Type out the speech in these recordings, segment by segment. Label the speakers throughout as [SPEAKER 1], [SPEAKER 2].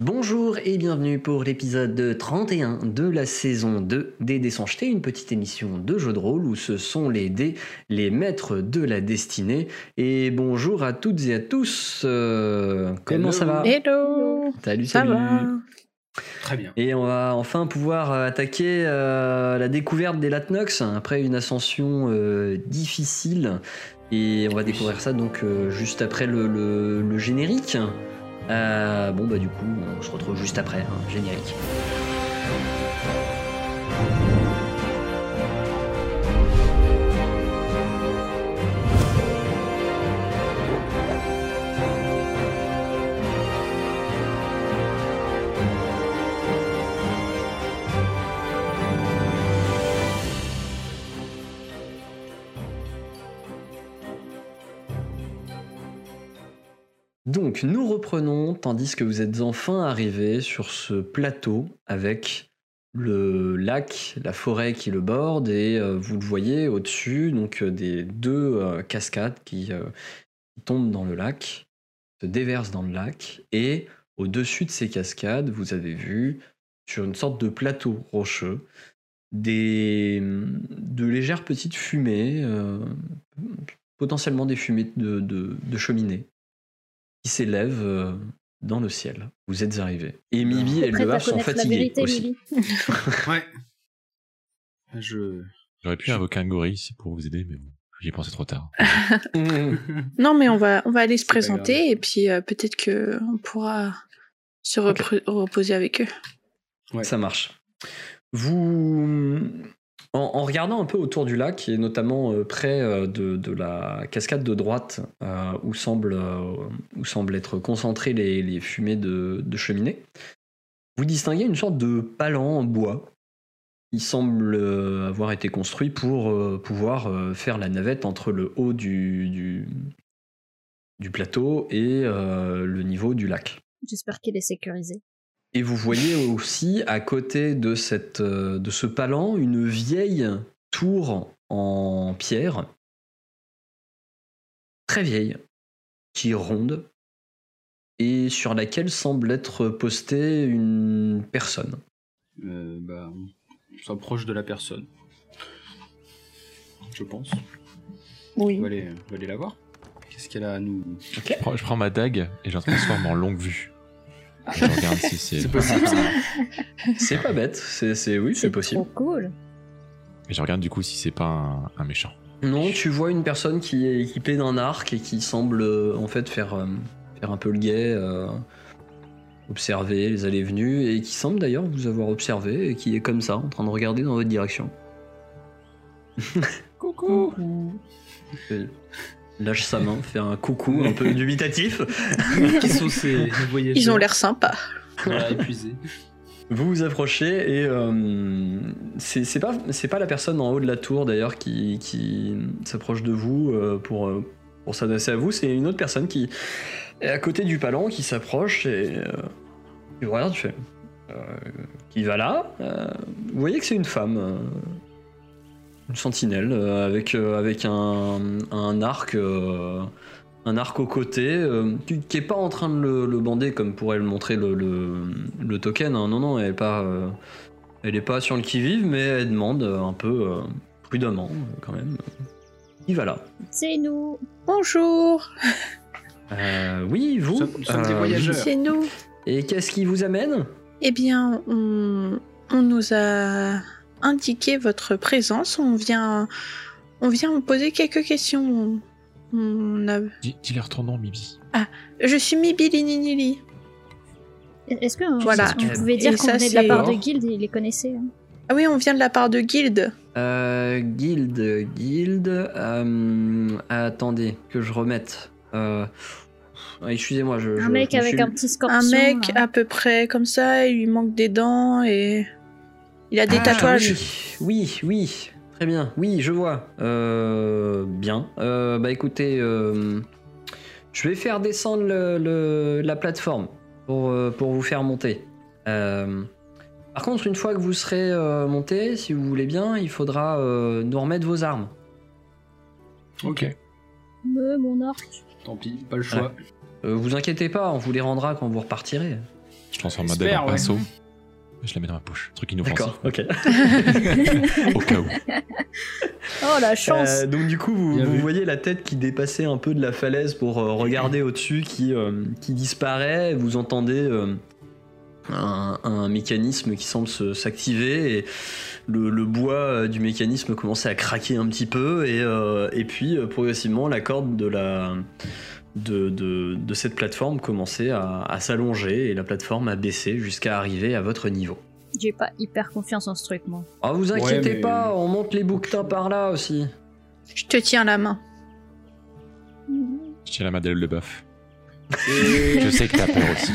[SPEAKER 1] Bonjour et bienvenue pour l'épisode 31 de la saison 2 des Dés sont jetés, une petite émission de jeu de rôle où ce sont les dés, les maîtres de la destinée. Et bonjour à toutes et à tous. euh, comment
[SPEAKER 2] Hello.
[SPEAKER 1] ça va?
[SPEAKER 3] Hello
[SPEAKER 1] Salut,
[SPEAKER 3] Ça
[SPEAKER 1] salut.
[SPEAKER 3] va
[SPEAKER 2] Très bien.
[SPEAKER 1] Et on va enfin pouvoir euh, attaquer euh, la découverte des Latnox après une ascension euh, difficile. Et on va découvrir ça donc euh, juste après le, le- le générique. Euh, bon bah du coup on se retrouve juste après, hein, générique. Nous reprenons tandis que vous êtes enfin arrivés sur ce plateau avec le lac, la forêt qui le borde et euh, vous le voyez au-dessus donc euh, des deux euh, cascades qui, tombent dans le lac, se déversent dans le lac et au-dessus de ces cascades vous avez vu sur une sorte de plateau rocheux des de légères petites fumées, potentiellement des fumées de, de, de cheminée qui s'élèvent euh, dans le ciel. Vous êtes arrivés. Et Mibi et le sont fatigués
[SPEAKER 4] vérité,
[SPEAKER 1] aussi.
[SPEAKER 2] Ouais. Je.
[SPEAKER 5] J'aurais pu invoquer un gorille ici pour vous aider, mais bon, j'y ai pensé trop tard.
[SPEAKER 3] Non, mais on va, on va aller se présenter et puis euh, peut-être que on pourra se reposer avec eux.
[SPEAKER 2] Ouais.
[SPEAKER 1] Ça marche. Vous, en, regardant un peu autour du lac, et notamment euh, près euh, de, la cascade de droite, euh, où, semble, euh, semblent être concentrées les, fumées de, de cheminée, vous distinguez une sorte de palan en bois qui semble avoir été construit pour pouvoir faire la navette entre le haut du, du, plateau et le niveau du lac.
[SPEAKER 4] J'espère qu'il est sécurisé.
[SPEAKER 1] Et vous voyez aussi à côté de, cette, euh, de ce palan une vieille tour en pierre, très vieille, qui est ronde et sur laquelle semble être postée une personne.
[SPEAKER 2] Euh, bah, on s'approche de la personne. Je pense.
[SPEAKER 3] Oui.
[SPEAKER 2] On va aller, on va aller la voir. Qu'est-ce qu'elle a à nous
[SPEAKER 5] Je prends, je prends ma dague et je la transforme en longue vue. Je regarde si c'est.
[SPEAKER 2] C'est possible ça
[SPEAKER 1] C'est pas bête, c'est c'est- oui, c'est possible.
[SPEAKER 4] Trop cool.
[SPEAKER 5] Et je regarde du coup si c'est pas un, un méchant.
[SPEAKER 1] Non, tu vois une personne qui est équipée d'un arc et qui semble euh, en fait faire, euh, faire un peu le guet, euh, observer les allées et venues, et qui semble d'ailleurs vous avoir observé et qui est comme ça, en train de regarder dans votre direction.
[SPEAKER 2] Coucou
[SPEAKER 1] Elle Lâche sa main, fait un coucou un peu dubitatif.
[SPEAKER 2] Qui sont ces voyageurs
[SPEAKER 3] Ils ont l'air sympas.
[SPEAKER 2] Voilà, épuisés.
[SPEAKER 1] Vous vous approchez et euh, c'est pas, c'est pas la personne en haut de la tour d'ailleurs qui, qui s'approche de vous euh, pour, euh, pour s'adresser à vous, c'est une autre personne qui est à côté du palan qui s'approche et euh, qui vous regarde, tu fais euh, qui va là? Euh, vous voyez que c'est une femme, euh, une sentinelle euh, avec, euh, avec un, un arc. euh, un arc au côté, euh, qui qui est pas en train de le, le bander comme pourrait le montrer le, le, le token. hein. Non, non, elle est pas, euh, elle est pas sur le qui vive, mais elle demande euh, un peu euh, prudemment quand même. Il va là.
[SPEAKER 4] C'est nous.
[SPEAKER 3] Bonjour,
[SPEAKER 1] Euh, oui, vous.
[SPEAKER 2] Nous sommes- nous sommes des
[SPEAKER 1] euh,
[SPEAKER 2] voyageurs.
[SPEAKER 3] c'est nous.
[SPEAKER 1] Et qu'est-ce qui vous amène?
[SPEAKER 3] Eh bien, on, on nous a indiqué votre présence. On vient, on vient vous poser quelques questions. On a...
[SPEAKER 5] Dis- Dis-leur ton nom, Mibi.
[SPEAKER 3] Je suis Mibi Lininili.
[SPEAKER 4] Est-ce que euh,
[SPEAKER 3] Voilà.
[SPEAKER 4] on pouvait dire qu'on
[SPEAKER 3] ça,
[SPEAKER 4] venait de la part de Guild et ils les connaissaient hein
[SPEAKER 3] Ah oui, on vient de la part de Guild.
[SPEAKER 1] euh, Guild, guild. euh, attendez, que je remette. Euh, Excusez-moi, je.
[SPEAKER 4] Un
[SPEAKER 1] je-
[SPEAKER 4] mec
[SPEAKER 1] je
[SPEAKER 4] avec
[SPEAKER 1] suis-
[SPEAKER 4] un petit scorpion.
[SPEAKER 3] Un mec
[SPEAKER 4] là.
[SPEAKER 3] à peu près comme ça, il lui manque des dents et il a des
[SPEAKER 1] Ah,
[SPEAKER 3] tatouages.
[SPEAKER 1] Oui, oui, oui, très bien. Oui, je vois. Euh, bien. Euh, bah écoutez, euh, je vais faire descendre le- le- la plateforme pour, pour vous faire monter. Euh, par contre, une fois que vous serez euh, monté, si vous voulez bien, il faudra euh, nous remettre vos armes.
[SPEAKER 2] Ok.
[SPEAKER 4] Me, mon orc.
[SPEAKER 2] Tant pis, pas le choix.
[SPEAKER 1] Euh, vous inquiétez pas, on vous les rendra quand vous repartirez.
[SPEAKER 5] Je transforme
[SPEAKER 2] J'espère,
[SPEAKER 5] en
[SPEAKER 2] ouais.
[SPEAKER 5] pinceau. Je la mets dans ma poche. Truc inoffensif.
[SPEAKER 1] D'accord, ok.
[SPEAKER 5] Au cas où.
[SPEAKER 4] Oh la chance
[SPEAKER 1] Euh, donc du coup, vous, voyez la tête qui dépassait un peu de la falaise pour euh, regarder au-dessus, qui, euh, qui disparaît. Vous entendez euh, un, un mécanisme qui semble se- s'activer et le, le bois euh, du mécanisme commençait à craquer un petit peu et, euh, et puis euh, progressivement la corde de la de, de- de cette plateforme commençait à, à s'allonger et la plateforme a baissé jusqu'à arriver à votre niveau.
[SPEAKER 4] J'ai pas hyper confiance en ce truc, moi.
[SPEAKER 1] Ah vous inquiétez
[SPEAKER 2] mais-
[SPEAKER 1] pas, on monte les bouquetins par là aussi.
[SPEAKER 3] Je te tiens la main.
[SPEAKER 5] Je tiens la Madeleine Leboeuf.
[SPEAKER 2] Et-
[SPEAKER 5] Je sais que t'as peur aussi.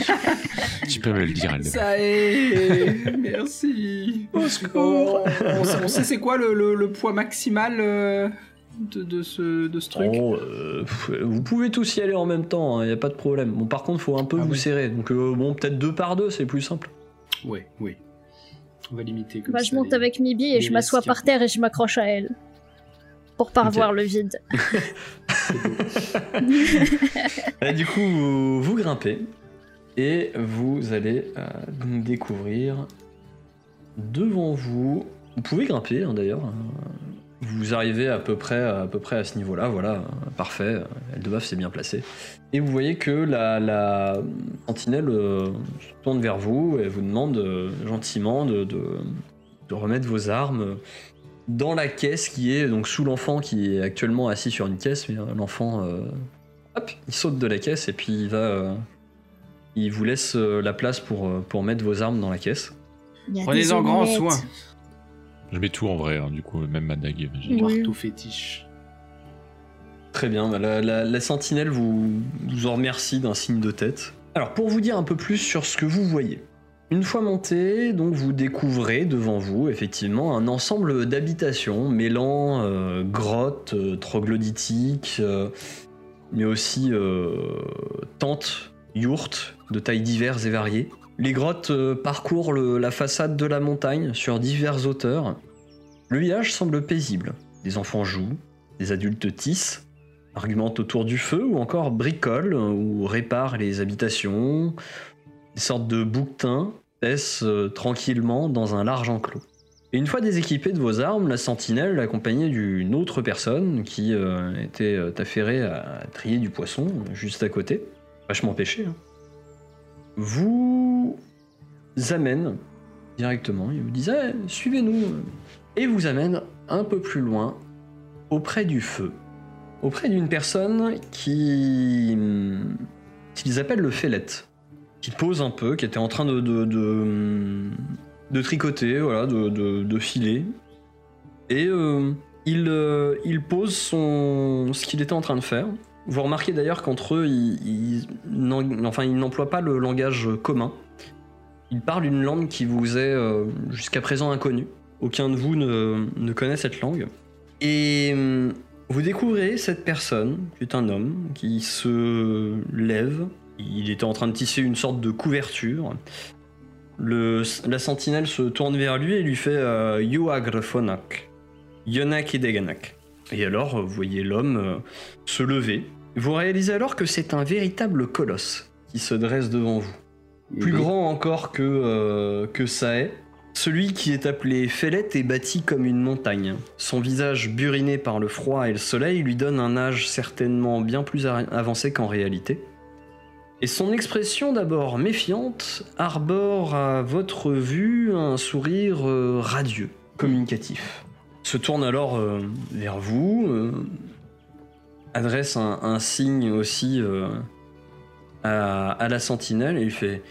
[SPEAKER 5] tu peux me le dire, elle
[SPEAKER 2] Ça est Merci
[SPEAKER 1] Au secours.
[SPEAKER 2] On, on sait- on sait c'est quoi le, le- le poids maximal euh, de, de ce, de ce truc
[SPEAKER 1] Oh, euh, vous pouvez tous y aller en même temps, il n'y a pas de problème. Bon, par contre, faut un peu
[SPEAKER 2] Ah
[SPEAKER 1] vous
[SPEAKER 2] oui.
[SPEAKER 1] serrer. Donc, euh, bon, peut-être deux par deux, c'est plus simple.
[SPEAKER 2] Oui, oui. On va limiter comme
[SPEAKER 4] Bah,
[SPEAKER 2] ça.
[SPEAKER 4] je monte
[SPEAKER 2] les-
[SPEAKER 4] avec Mibi et
[SPEAKER 2] les
[SPEAKER 4] je m'assois par terre et je m'accroche à elle. Pour pas
[SPEAKER 1] Ok.
[SPEAKER 4] revoir le vide.
[SPEAKER 1] Et du coup, vous, vous grimpez et vous allez euh, découvrir devant vous. Vous pouvez grimper hein, d'ailleurs. hein. Vous arrivez à peu près à, peu près à ce niveau-là, voilà, euh, parfait. Eldebaf s'est bien placé. Et vous voyez que la, la sentinelle euh, se tourne vers vous et vous demande euh, gentiment de, de- de remettre vos armes dans la caisse qui est donc sous l'enfant qui est actuellement assis sur une caisse, mais euh, l'enfant euh, hop, il saute de la caisse et puis il va. euh, il vous laisse euh, la place pour, euh, pour mettre vos armes dans la caisse.
[SPEAKER 2] Prenez-en grand soin.
[SPEAKER 5] Je mets tout en vrai, hein, du coup, même ma dague.
[SPEAKER 3] Oui.
[SPEAKER 2] Marteau fétiche.
[SPEAKER 1] Très bien, bah, la, la- la sentinelle vous, vous en remercie d'un signe de tête. Alors pour vous dire un peu plus sur ce que vous voyez. Une fois monté, donc vous découvrez devant vous effectivement un ensemble d'habitations mêlant euh, grottes, euh, troglodytiques, euh, mais aussi euh, tentes, yourtes de tailles diverses et variées. Les grottes euh, parcourent la façade de la montagne sur diverses hauteurs. Le village semble paisible. Des enfants jouent, des adultes tissent, argumentent autour du feu ou encore bricolent euh, ou réparent les habitations. Des sortes de bouquetins paissent euh, tranquillement dans un large enclos. Et une fois déséquipée de vos armes, la sentinelle, accompagnée d'une autre personne qui était affairée à trier du poisson juste à côté, vachement pêché, hein, vous amène directement. Il vous dit Ah, suivez-nous et vous amène un peu plus loin auprès du feu, auprès d'une personne qui qu'ils appellent le fellette, qui pose un peu, qui était en train de de, tricoter, voilà, de, de, de filer, et euh, il euh, il pose son ce qu'il était en train de faire. Vous remarquez d'ailleurs qu'entre eux, ils, n'emploient pas le langage commun. Ils parlent une langue qui vous est euh, jusqu'à présent inconnue. Aucun de vous ne, connaît cette langue. Et hum, vous découvrez cette personne, qui est un homme, qui se lève. Il était en train de tisser une sorte de couverture. La sentinelle se tourne vers lui et lui fait euh, Yuagr Fonak, Yonak Ideganak. Et alors, vous voyez l'homme euh, se lever. Vous réalisez alors que c'est un véritable colosse qui se dresse devant vous plus
[SPEAKER 2] Et-
[SPEAKER 1] grand encore que, euh, que Sae. Celui qui est appelé Fellette est bâti comme une montagne. Son visage buriné par le froid et le soleil lui donne un âge certainement bien plus avancé qu'en réalité. Et son expression d'abord méfiante arbore à votre vue un sourire euh, radieux, communicatif. Se tourne alors euh, vers vous, euh, adresse un, signe aussi euh, à, à la sentinelle et il fait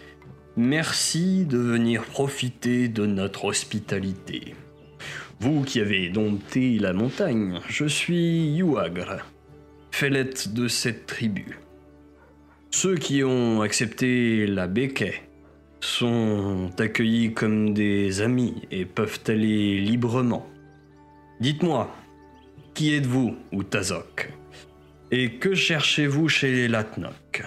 [SPEAKER 1] Merci de venir profiter de notre hospitalité. Vous qui avez dompté la montagne, je suis Yuagre, fellette de cette tribu. Ceux qui ont accepté la béquet sont accueillis comme des amis et peuvent aller librement. Dites-moi, qui êtes-vous, Utazok Et que cherchez-vous chez les Latnok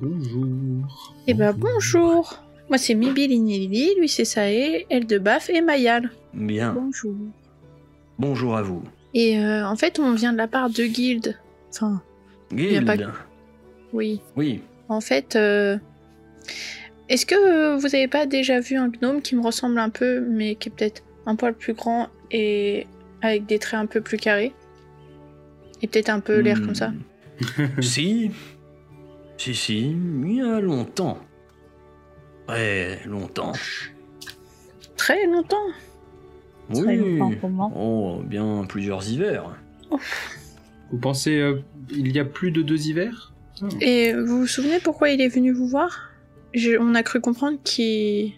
[SPEAKER 2] Bonjour.
[SPEAKER 3] Eh ben bonjour Moi c'est Mibi Linelili, lui c'est Sae, Eldebaf et Mayal.
[SPEAKER 1] Bien,
[SPEAKER 4] Bonjour.
[SPEAKER 1] bonjour à vous.
[SPEAKER 3] Et euh, en fait on vient de la part de Guild. Enfin,
[SPEAKER 1] Guild?
[SPEAKER 3] pas- oui.
[SPEAKER 1] Oui,
[SPEAKER 3] En fait, euh, Est-ce que vous avez pas déjà vu un gnome qui me ressemble un peu, mais qui est peut-être un poil plus grand et avec des traits un peu plus carrés Et peut-être un peu l'air
[SPEAKER 1] Hmm.
[SPEAKER 3] comme ça
[SPEAKER 1] si. Si, si, il y a longtemps. Très longtemps.
[SPEAKER 3] Très longtemps
[SPEAKER 4] Très
[SPEAKER 1] Oui.
[SPEAKER 4] longtemps pour moi.
[SPEAKER 1] Oh, bien plusieurs hivers.
[SPEAKER 2] Vous pensez euh, il y a plus de deux hivers?
[SPEAKER 3] Et vous vous souvenez pourquoi il est venu vous voir? Je- On a cru comprendre qu'il...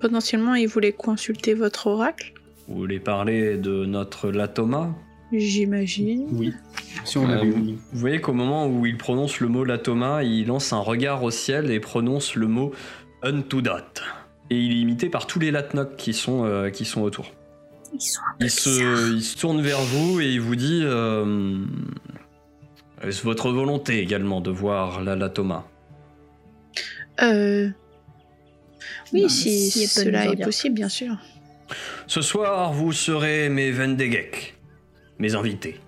[SPEAKER 3] Potentiellement, il voulait consulter votre oracle,
[SPEAKER 1] Vous voulez parler de notre Latoma?
[SPEAKER 3] J'imagine.
[SPEAKER 2] Oui. Si on
[SPEAKER 1] Euh,
[SPEAKER 2] avait
[SPEAKER 1] vous voyez qu'au moment où il prononce le mot Latoma, il lance un regard au ciel et prononce le mot Untudat. Et il est imité par tous les Latnoks qui sont, euh, qui sont autour.
[SPEAKER 4] Ils sont un peu
[SPEAKER 1] Il se, il se tourne vers vous et il vous dit euh, Est-ce votre volonté également de voir la Latoma?
[SPEAKER 3] Euh... Oui,
[SPEAKER 4] Bah,
[SPEAKER 3] si, cela est possible, bien sûr.
[SPEAKER 1] Ce soir, vous serez mes Vendegek, mes invités.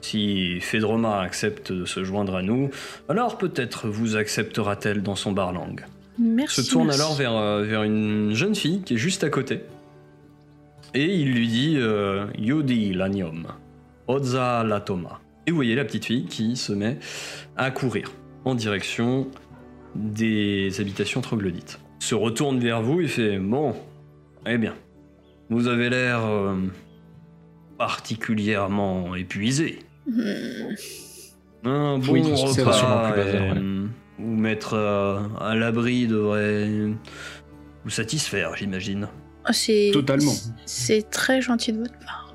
[SPEAKER 1] Si Fedroma accepte de se joindre à nous, alors peut-être vous acceptera-t-elle dans son barlang.
[SPEAKER 3] Merci.
[SPEAKER 1] se tourne
[SPEAKER 3] merci.
[SPEAKER 1] alors vers, euh, vers une jeune fille qui est juste à côté. Et il lui dit euh, Yodi lanium, Oza latoma. Et vous voyez la petite fille qui se met à courir en direction des habitations troglodytes. Se retourne vers vous et fait Bon, eh bien, vous avez l'air euh, particulièrement épuisé.
[SPEAKER 3] Hmm.
[SPEAKER 1] Un bon
[SPEAKER 2] Oui,
[SPEAKER 1] repas
[SPEAKER 5] sûrement plus bazar,
[SPEAKER 1] et,
[SPEAKER 5] ouais.
[SPEAKER 1] euh, vous mettre euh, à l'abri devrait vous satisfaire, j'imagine.
[SPEAKER 3] Oh, c'est...
[SPEAKER 2] Totalement.
[SPEAKER 3] C'est très gentil de votre part.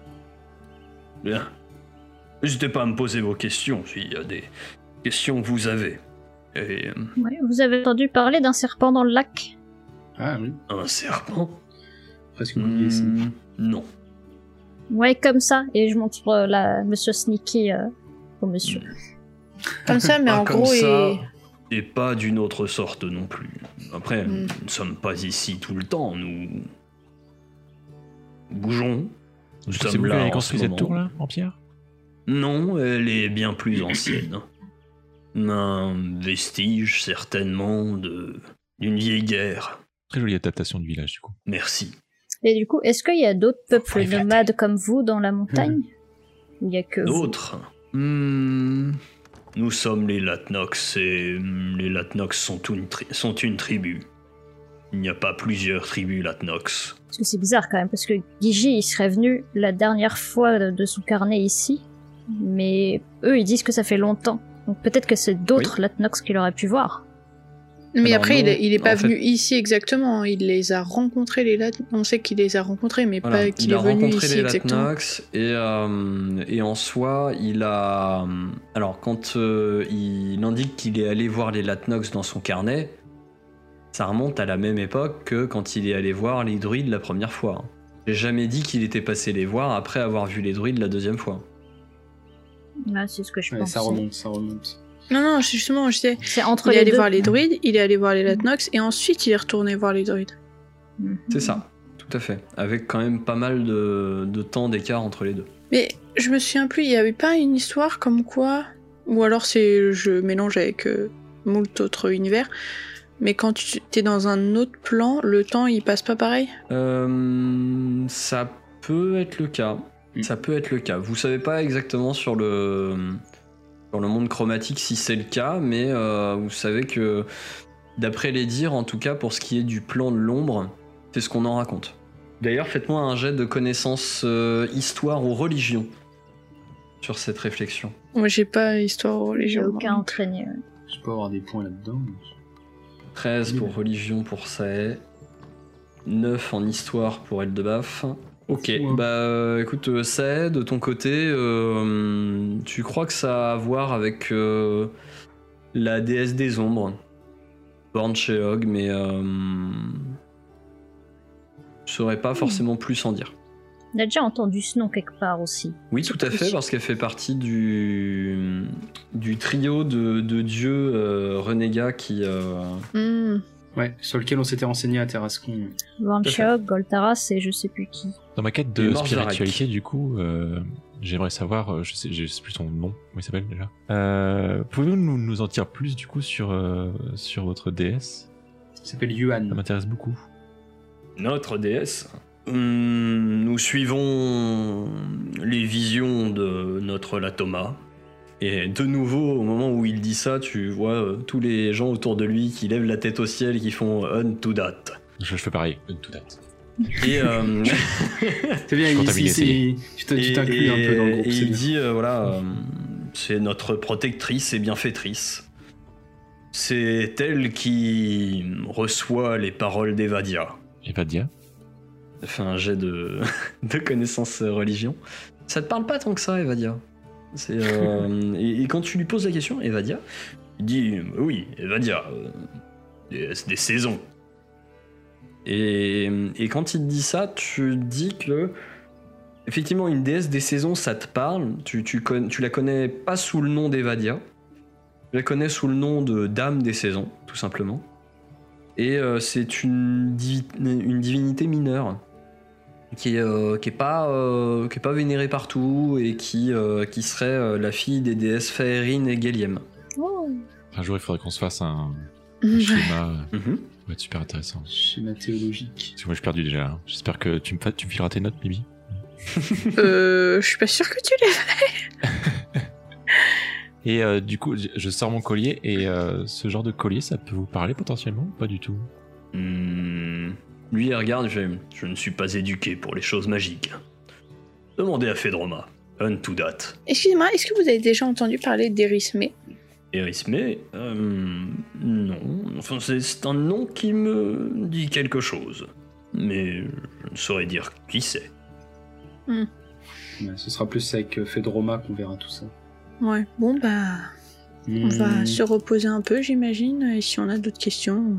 [SPEAKER 1] Bien. N'hésitez pas à me poser vos questions s'il y a des questions que vous avez. Et
[SPEAKER 4] Ouais, vous avez entendu parler d'un serpent dans le lac?
[SPEAKER 2] Ah oui,
[SPEAKER 1] un serpent?
[SPEAKER 2] Presque oublié ici.
[SPEAKER 1] Hmm, Non.
[SPEAKER 4] Ouais, comme ça. Et je montre euh, la Monsieur Sneaky euh, au monsieur.
[SPEAKER 3] Comme ça, mais
[SPEAKER 1] Pas
[SPEAKER 3] en
[SPEAKER 1] comme
[SPEAKER 3] gros,
[SPEAKER 1] ça,
[SPEAKER 3] et...
[SPEAKER 1] et pas d'une autre sorte non plus. Après,
[SPEAKER 3] Hmm.
[SPEAKER 1] nous ne sommes pas ici tout le temps, nous bougeons. Nous sommes
[SPEAKER 5] vous
[SPEAKER 1] là
[SPEAKER 5] avez
[SPEAKER 1] en
[SPEAKER 5] construit
[SPEAKER 1] ce
[SPEAKER 5] cette tour là, en pierre?
[SPEAKER 1] Non, elle est bien plus ancienne. Un vestige certainement de d'une vieille guerre.
[SPEAKER 5] Très jolie adaptation du village du coup.
[SPEAKER 1] Merci.
[SPEAKER 4] Et du coup, est-ce qu'il y a d'autres peuples nomades comme vous dans la montagne? Ou il y a que
[SPEAKER 1] D'autres Hmm, Nous sommes les Latnox et hmm, les Latnox sont une, tri- sont une tribu. Il n'y a pas plusieurs tribus Latnox.
[SPEAKER 4] Parce que c'est bizarre quand même, parce que Gigi, il serait venu la dernière fois de- de son carnet ici, mais eux, ils disent que ça fait longtemps. Donc peut-être que c'est d'autres Latnox qu'il aurait pu voir.
[SPEAKER 3] Mais
[SPEAKER 1] Alors
[SPEAKER 3] après, il,
[SPEAKER 1] non,
[SPEAKER 3] est- il est pas
[SPEAKER 1] fait-
[SPEAKER 3] venu ici exactement. Il les a rencontrés, les Lat... On sait qu'il les a rencontrés, mais
[SPEAKER 1] Voilà,
[SPEAKER 3] pas qu'il
[SPEAKER 1] il
[SPEAKER 3] est
[SPEAKER 1] a
[SPEAKER 3] venu
[SPEAKER 1] rencontré
[SPEAKER 3] ici
[SPEAKER 1] les
[SPEAKER 3] exactement.
[SPEAKER 1] Et, euh, et en soi, il a. Alors, quand euh, il indique qu'il est allé voir les Latnox dans son carnet, ça remonte à la même époque que quand il est allé voir les druides la première fois. J'ai jamais dit qu'il était passé les voir après avoir vu les druides la deuxième fois.
[SPEAKER 4] Là, c'est ce que je
[SPEAKER 2] Ouais,
[SPEAKER 4] pense.
[SPEAKER 2] ça remonte, ça remonte.
[SPEAKER 3] Non, non, justement, je sais.
[SPEAKER 4] C'est entre
[SPEAKER 3] Il est
[SPEAKER 4] les
[SPEAKER 3] allé
[SPEAKER 4] deux.
[SPEAKER 3] voir les druides, il est allé voir les Latnox, et ensuite il est retourné voir les druides.
[SPEAKER 4] Mhm.
[SPEAKER 1] C'est ça, tout à fait. Avec quand même pas mal de, de temps d'écart entre les deux.
[SPEAKER 3] Mais je me souviens plus, il y avait pas une histoire comme quoi. Ou alors c'est je mélange avec euh, moult autres univers. Mais quand tu es dans un autre plan, le temps il passe pas pareil?
[SPEAKER 1] Euh, ça peut être le cas.
[SPEAKER 2] Mm.
[SPEAKER 1] Ça peut être le cas. Vous savez pas exactement sur le sur le monde chromatique si c'est le cas, mais euh, vous savez que d'après les dires, en tout cas pour ce qui est du plan de l'ombre, c'est ce qu'on en raconte. D'ailleurs, faites-moi un jet de connaissances euh, histoire ou religion sur cette réflexion.
[SPEAKER 3] Moi j'ai pas histoire ou
[SPEAKER 4] J'ai
[SPEAKER 3] religion.
[SPEAKER 4] aucun entraîné. ouais.
[SPEAKER 2] Je peux avoir des points là-dedans.
[SPEAKER 1] 13 pour religion pour Sae. 9 en histoire pour Eldebaf. Ok,
[SPEAKER 2] Ouais.
[SPEAKER 1] bah euh, écoute, euh, Sae, de ton côté, euh, tu crois que ça a à voir avec euh, la déesse des ombres, Born Sheog, mais euh, je saurais pas forcément plus en dire.
[SPEAKER 4] On a déjà entendu ce nom quelque part aussi.
[SPEAKER 1] Oui, tout à fait, parce qu'elle fait partie du, du trio de, de dieux euh, renégats qui. euh,
[SPEAKER 3] Hmm.
[SPEAKER 2] Ouais, sur lequel on s'était renseigné à Terrascon.
[SPEAKER 4] Vanchok, Goltaras et je sais plus qui.
[SPEAKER 5] Dans ma quête de spiritualité, du coup, euh, j'aimerais savoir, euh, je sais, je sais plus son nom, comment il s'appelle déjà. Euh, Pouvez-vous nous, nous en dire plus du coup sur, euh, sur votre déesse?
[SPEAKER 2] Il s'appelle
[SPEAKER 5] Ça
[SPEAKER 2] Yuan.
[SPEAKER 5] m'intéresse beaucoup.
[SPEAKER 1] Notre déesse. Hum, Nous suivons les visions de notre Latoma. Et de nouveau, au moment où il dit ça, tu vois euh, tous les gens autour de lui qui lèvent la tête au ciel et qui font un to that.
[SPEAKER 5] Je, je fais pareil. Tout date.
[SPEAKER 1] Et, euh,
[SPEAKER 2] C'est bien, il- il- il- tu t'inclus un peu dans le groupe.
[SPEAKER 1] il
[SPEAKER 2] bien.
[SPEAKER 1] dit euh, voilà, euh, c'est notre protectrice et bienfaitrice. C'est elle qui reçoit les paroles d'Evadia.
[SPEAKER 5] Evadia.
[SPEAKER 1] fait un jet de, de connaissances religion. Ça te parle pas tant que ça, Evadia. Euh, et, et quand tu lui poses la question, Evadia, il dit oui, Evadia, euh, déesse des saisons. Et, et quand il te dit ça, tu dis que effectivement une déesse des saisons, ça te parle. Tu, tu, con- tu la connais pas sous le nom d'Evadia. Tu la connais sous le nom de Dame des saisons, tout simplement. Et euh, c'est une, divi- une divinité mineure qui est, euh, qui est pas, euh, qui est pas vénérée partout et qui, euh, qui serait euh, la fille des déesses Faerine et Geliem.
[SPEAKER 4] Oh.
[SPEAKER 5] Un jour, il faudrait qu'on se fasse un, schéma.
[SPEAKER 1] Mhm.
[SPEAKER 5] Ça va être super intéressant.
[SPEAKER 2] Schéma théologique.
[SPEAKER 5] Parce que moi, je suis perdu déjà. hein. J'espère que tu me, fa- tu me fileras tes notes, Bibi.
[SPEAKER 3] Euh, je suis pas sûre que tu l'aies.
[SPEAKER 5] Et euh, du coup, je- je sors mon collier et euh, ce genre de collier, ça peut vous parler potentiellement ou Pas du tout?
[SPEAKER 1] Hmm. Lui, il regarde, je, je ne suis pas éduqué pour les choses magiques. Demandez à Fedroma. Un to that.
[SPEAKER 3] Excusez-moi, est-ce que vous avez déjà entendu parler d'Erisme
[SPEAKER 1] Erisme, euh, non. Enfin, c'est- un nom qui me dit quelque chose. Mais je ne saurais dire qui c'est.
[SPEAKER 2] Ouais, ce sera plus avec euh, Fedroma qu'on verra tout ça.
[SPEAKER 3] Ouais, bon bah, on va
[SPEAKER 2] Hmm.
[SPEAKER 3] se reposer un peu, j'imagine, et si on a d'autres questions.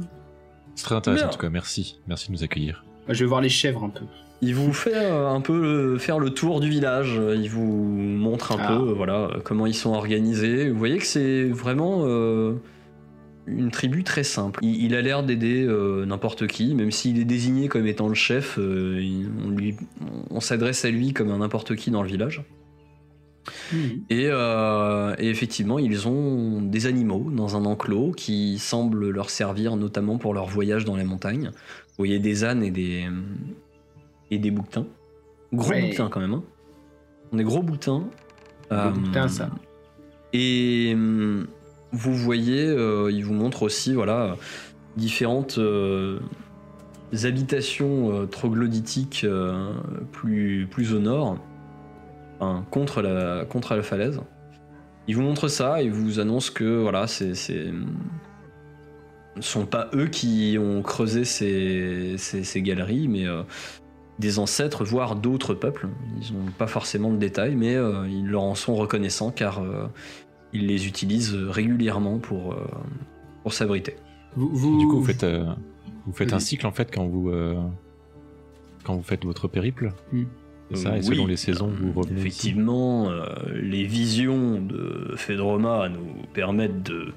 [SPEAKER 5] C'est très intéressant
[SPEAKER 1] Bien.
[SPEAKER 5] en tout cas. Merci. Merci de nous accueillir.
[SPEAKER 2] Je vais voir les chèvres un peu.
[SPEAKER 1] Il vous fait euh, un peu euh, faire le tour du village. Il vous montre un
[SPEAKER 2] Ah.
[SPEAKER 1] peu, euh, voilà, comment ils sont organisés. Vous voyez que c'est vraiment une tribu très simple. Il, il a l'air d'aider n'importe qui, même s'il est désigné comme étant le chef. il- on on s'adresse à lui comme à n'importe qui dans le village. Et, euh, et effectivement, ils ont des animaux dans un enclos qui semblent leur servir notamment pour leur voyage dans les montagnes. Vous voyez des ânes et des, et des bouquetins. Gros
[SPEAKER 2] Ouais.
[SPEAKER 1] bouquetins quand même. hein. On est gros bouquetins.
[SPEAKER 2] Gros bouquetins, ça.
[SPEAKER 1] Et hum, vous voyez, euh, il vous montre aussi voilà, différentes euh, habitations euh, troglodytiques euh, plus, plus au nord, enfin, contre, la, contre la falaise. Il vous montre ça et vous annonce que voilà, c'est. c'est- Ce ne sont pas eux qui ont creusé ces, ces- ces galeries, mais euh, des ancêtres, voire d'autres peuples. Ils n'ont pas forcément de détails, mais euh, ils leur en sont reconnaissants car euh, ils les utilisent régulièrement pour, euh, pour s'abriter.
[SPEAKER 2] Vous, vous-
[SPEAKER 5] Du coup, vous faites, euh, vous faites un cycle en fait quand vous, euh, quand vous faites votre périple.
[SPEAKER 2] Hmm.
[SPEAKER 5] C'est ça,
[SPEAKER 1] Euh,
[SPEAKER 5] et selon les saisons, vous revenez. ici.
[SPEAKER 1] Effectivement, euh, les visions de Fedroma nous permettent de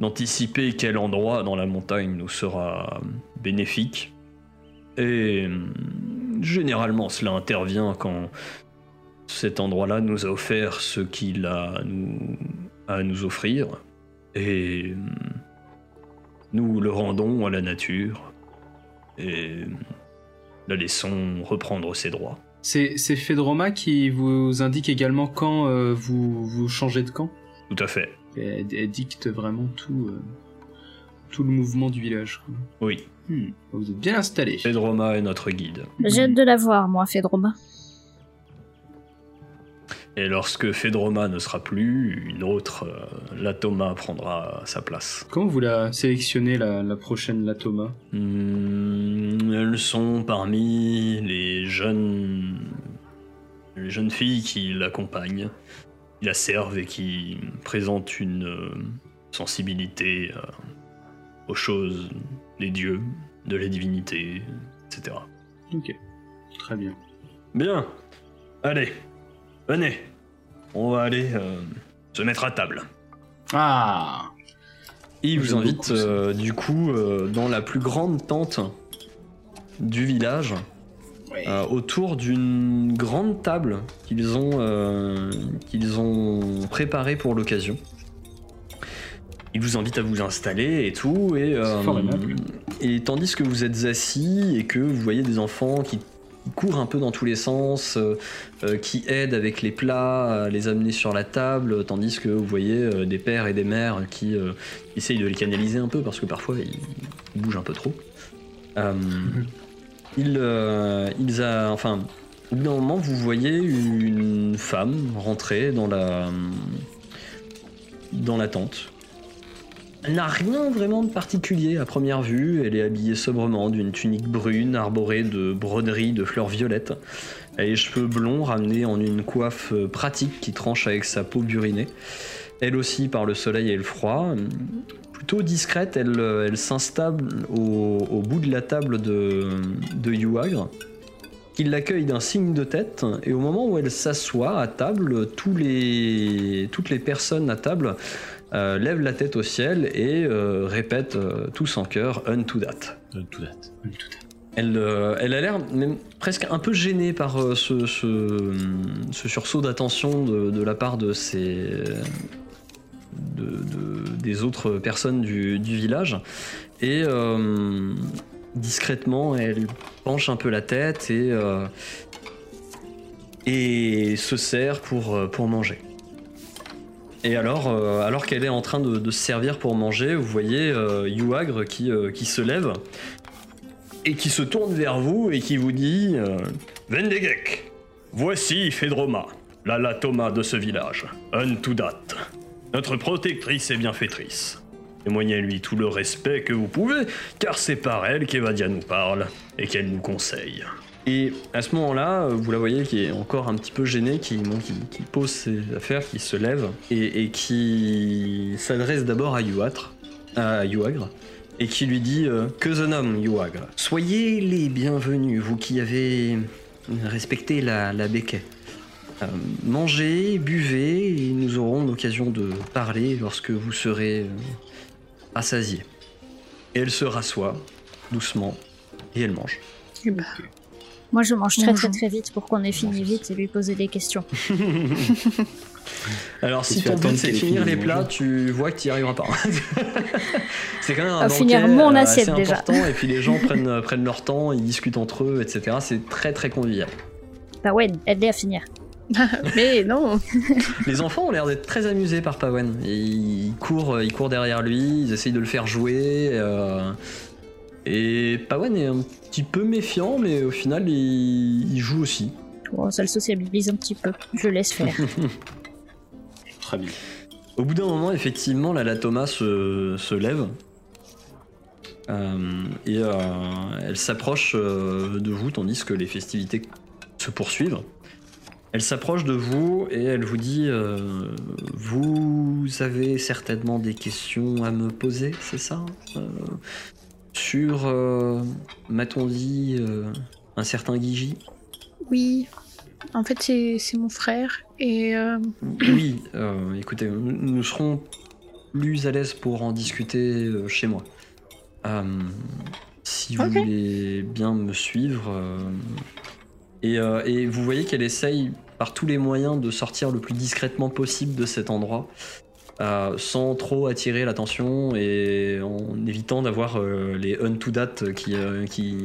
[SPEAKER 1] d'anticiper quel endroit dans la montagne nous sera bénéfique. Et euh, généralement, cela intervient quand cet endroit-là nous a offert ce qu'il a à nous, à nous offrir. Et euh, nous le rendons à la nature. Et la laissons reprendre ses droits.
[SPEAKER 2] C'est c'est Fedroma qui vous indique également quand euh, vous, vous changez de camp?
[SPEAKER 1] Tout à fait.
[SPEAKER 2] Elle, elle dicte vraiment tout, euh, tout le mouvement du village. quoi.
[SPEAKER 1] Oui.
[SPEAKER 2] Hmm. Vous êtes bien installé.
[SPEAKER 1] Pedroma est notre guide.
[SPEAKER 4] J'ai hâte de la voir, moi, Fedroma.
[SPEAKER 1] Et lorsque Fedroma ne sera plus, une autre, euh, Latoma, prendra sa place.
[SPEAKER 2] Comment vous la sélectionnez la, la prochaine Latoma?
[SPEAKER 1] Hmm, elles sont parmi les jeunes, les jeunes filles qui l'accompagnent, qui la servent et qui présentent une euh, sensibilité euh, aux choses des dieux, de la divinité, etc.
[SPEAKER 2] Ok, très bien.
[SPEAKER 1] Bien. Allez, venez. On va aller euh, se mettre à table.
[SPEAKER 2] Ah
[SPEAKER 1] Il vous invite euh, du coup euh, dans la plus grande tente du village, euh, autour d'une grande table qu'ils ont, euh, qu'ils ont préparée pour l'occasion. Il vous invite à vous installer et tout, et, euh, et tandis que vous êtes assis et que vous voyez des enfants qui courent un peu dans tous les sens, euh, euh, qui aident avec les plats à les amener sur la table, tandis que vous voyez euh, des pères et des mères qui euh, essayent de les canaliser un peu parce que parfois ils, bougent un peu trop. Euh, ils, euh, ils a, enfin, au bout d'un moment, vous voyez une femme rentrer dans la dans la tente. N'a rien vraiment de particulier à première vue. Elle est habillée sobrement d'une tunique brune arborée de broderies de fleurs violettes. Elle a les cheveux blonds ramenés en une coiffe euh, pratique qui tranche avec sa peau burinée. Elle aussi par le soleil et le froid. Plutôt discrète, elle, euh, elle s'installe au, bout de la table de, de Yuagre qui l'accueille d'un signe de tête et au moment où elle s'assoit à table, toutes les personnes à table euh, lèvent la tête au ciel et euh, répètent euh, tous en chœur Unto that.
[SPEAKER 5] Tout date.
[SPEAKER 1] Elle, elle a l'air même presque un peu gênée par ce, ce, ce sursaut d'attention de, de la part de ses de, de- des autres personnes du, du village et discrètement elle penche un peu la tête et et se sert pour, pour manger. Et alors, euh, alors qu'elle est en train de, se servir pour manger, vous voyez euh, Yuagre qui, euh, qui se lève et qui se tourne vers vous et qui vous dit euh, Vendegek, voici Fedroma, la Latoma de ce village, Untudat, notre protectrice et bienfaitrice. Témoignez-lui tout le respect que vous pouvez, car c'est par elle qu'Evadia nous parle et qu'elle nous conseille. Et à ce moment-là, euh, vous la voyez qui est encore un petit peu gênée, qui, pose ses affaires, qui se lève et, et qui s'adresse d'abord à Yuatre, à Yuagre, et qui lui dit euh, Que nom, Yuagre. Soyez les bienvenus, vous qui avez respecté la, la béquet. Euh, mangez, buvez, et nous aurons l'occasion de parler lorsque vous serez euh, assasiés. Et elle se rassoit, doucement, et elle mange.
[SPEAKER 3] Eh ben,
[SPEAKER 4] Moi, je mange très très
[SPEAKER 3] Bonjour.
[SPEAKER 4] très vite pour qu'on ait fini vite et lui poser des questions.
[SPEAKER 1] Alors, si
[SPEAKER 2] tu
[SPEAKER 1] ton but c'est finir les plats, tu vois que tu n'y arriveras pas. c'est quand même un
[SPEAKER 4] finir mon
[SPEAKER 1] euh,
[SPEAKER 4] assiette,
[SPEAKER 1] assez
[SPEAKER 4] déjà.
[SPEAKER 1] important, et puis les gens prennent, euh, prennent leur temps, ils discutent entre eux, etc. C'est très très convivial.
[SPEAKER 4] Bah ouais, aide-les à finir.
[SPEAKER 3] mais non.
[SPEAKER 1] Les enfants ont l'air d'être très amusés par Pawen. Ils courent, ils courent derrière lui, ils essayent de le faire jouer. euh, Et Pawen est un petit peu méfiant, mais au final, il, il joue aussi.
[SPEAKER 4] Bon, ça le sociabilise un petit peu. Je laisse faire.
[SPEAKER 2] Très bien.
[SPEAKER 1] Au bout d'un moment, effectivement, la Latoma se, se lève. Euh, et euh, elle s'approche euh, de vous tandis que les festivités se poursuivent. Elle s'approche de vous et elle vous dit euh, Vous avez certainement des questions à me poser, c'est ça Euh, Sur, euh, m'a-t-on dit, euh, un certain Guigi
[SPEAKER 3] Oui. En fait, c'est mon frère. Et euh,
[SPEAKER 1] Oui, écoutez, nous, nous serons plus à l'aise pour en discuter chez moi. Si vous voulez bien me suivre. et, et vous voyez qu'elle essaye par tous les moyens de sortir le plus discrètement possible de cet endroit. Euh, sans trop attirer l'attention et en évitant d'avoir euh, les un to date qui, euh, qui,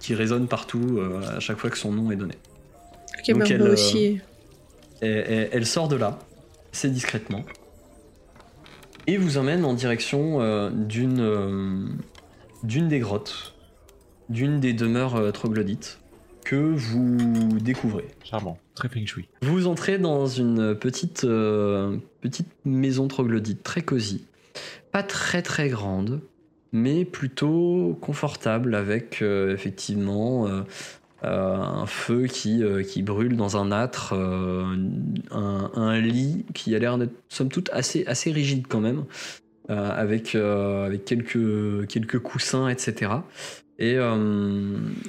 [SPEAKER 1] qui résonnent partout euh, à chaque fois que son nom est donné.
[SPEAKER 3] ok,
[SPEAKER 1] Donc
[SPEAKER 3] bah,
[SPEAKER 1] elle,
[SPEAKER 3] aussi.
[SPEAKER 1] Et- elle sort de là, assez discrètement, et vous emmène en direction d'une d'une des grottes, d'une des demeures troglodytes que vous découvrez.
[SPEAKER 5] Charmant. Très feng shui.
[SPEAKER 1] Vous entrez dans une petite, euh, petite maison troglodyte très cosy, pas très très grande, mais plutôt confortable avec euh, effectivement euh, euh, un feu qui, euh, qui brûle dans un âtre, euh, un, un lit qui a l'air d'être somme toute assez, assez rigide quand même, euh, avec, euh, avec quelques, quelques coussins, etc. Et euh,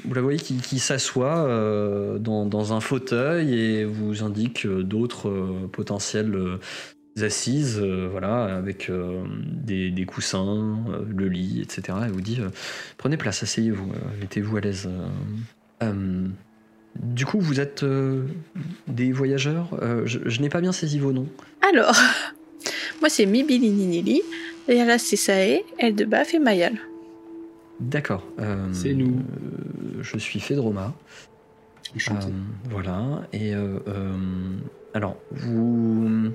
[SPEAKER 1] vous la voyez qui, s'assoit euh, dans, un fauteuil et vous indique euh, d'autres euh, potentielles assises, voilà, avec des, coussins, le lit, etc. Elle vous dit prenez place, asseyez-vous, mettez-vous à l'aise. du coup, vous êtes des voyageurs Je, n'ai pas bien saisi vos noms.
[SPEAKER 3] Alors, moi c'est Mibilininili. Et là c'est Sae, Eldebaf et Mayal.
[SPEAKER 1] D'accord. euh,
[SPEAKER 2] C'est nous.
[SPEAKER 1] euh, je suis Fedroma. Euh, voilà. Et euh, euh, alors, vous.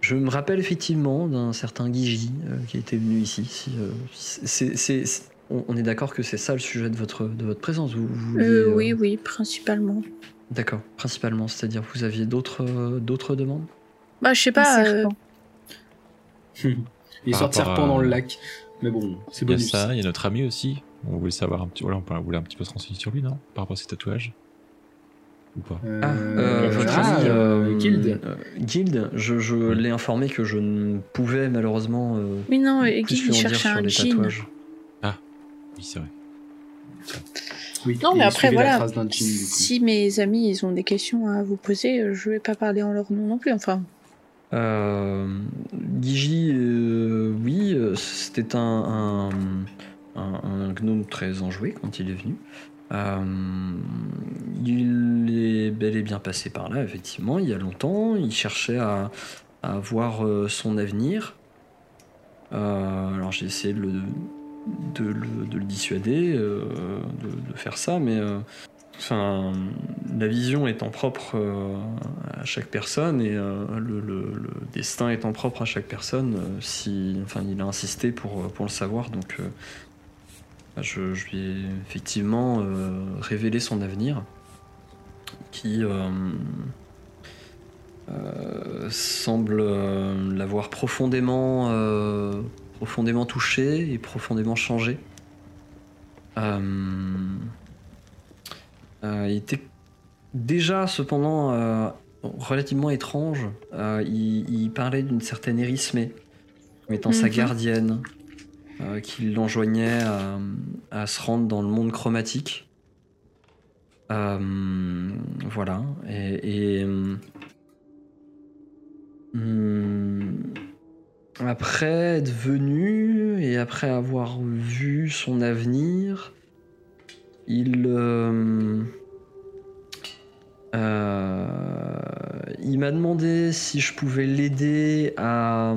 [SPEAKER 1] Je me rappelle effectivement d'un certain Guigi euh, qui était venu ici. Si, euh, c'est- c'est- c'est- on, est d'accord que c'est ça le sujet de votre, de votre présence. Vous, vous vouliez,
[SPEAKER 3] Euh,
[SPEAKER 1] euh,
[SPEAKER 3] oui, oui, principalement.
[SPEAKER 1] D'accord, principalement. C'est-à-dire vous aviez d'autres euh, d'autres demandes?
[SPEAKER 3] Bah, je sais pas. euh,
[SPEAKER 4] serpent.
[SPEAKER 2] Il
[SPEAKER 5] Par
[SPEAKER 2] sort de serpent dans le lac. Mais bon, c'est
[SPEAKER 5] Il y a
[SPEAKER 2] bonus.
[SPEAKER 5] ça, il y a notre ami aussi. On voulait savoir un petit, voilà, on voulait un petit peu se renseigner sur lui, non? Par rapport à ses tatouages Ou pas?
[SPEAKER 2] Euh,
[SPEAKER 1] Ah, euh, votre
[SPEAKER 2] ah,
[SPEAKER 1] ami,
[SPEAKER 2] euh,
[SPEAKER 1] euh,
[SPEAKER 2] Guild.
[SPEAKER 1] euh, Guild, je, je
[SPEAKER 5] Oui.
[SPEAKER 1] l'ai informé que je ne pouvais malheureusement euh,
[SPEAKER 3] Oui, non, Guy,
[SPEAKER 1] lui
[SPEAKER 3] il cherchait
[SPEAKER 1] sur
[SPEAKER 3] un
[SPEAKER 1] les
[SPEAKER 3] jean.
[SPEAKER 1] tatouages.
[SPEAKER 5] Oui, c'est vrai.
[SPEAKER 2] Oui,
[SPEAKER 3] Non, mais après, voilà.
[SPEAKER 2] jean.
[SPEAKER 3] Si mes amis, ils ont des questions à vous poser, je vais pas parler en leur nom non plus. Enfin,
[SPEAKER 1] Gigi, euh, oui, euh, c'était un, gnome très enjoué quand il est venu. Euh, il est bel et bien passé par là, effectivement, il y a longtemps. Il cherchait à, voir euh, son avenir. Euh, alors j'ai essayé de le, de le, de le dissuader euh, de, faire ça, mais euh, enfin, la vision étant propre euh, à chaque personne et euh, le, destin étant propre à chaque personne, euh, si, enfin, il a insisté pour, le savoir, donc je, lui ai effectivement révélé son avenir, qui semble l'avoir profondément, profondément touché et profondément changé. Euh, il était déjà cependant euh, relativement étrange. Euh, il, il parlait d'une certaine Érismée, comme étant sa
[SPEAKER 3] Mhm.
[SPEAKER 1] gardienne, qui l'enjoignait à, à se rendre dans le monde chromatique. Voilà. Et, et, hum, après être venu et après avoir vu son avenir, il, euh, euh, il m'a demandé si je pouvais l'aider à,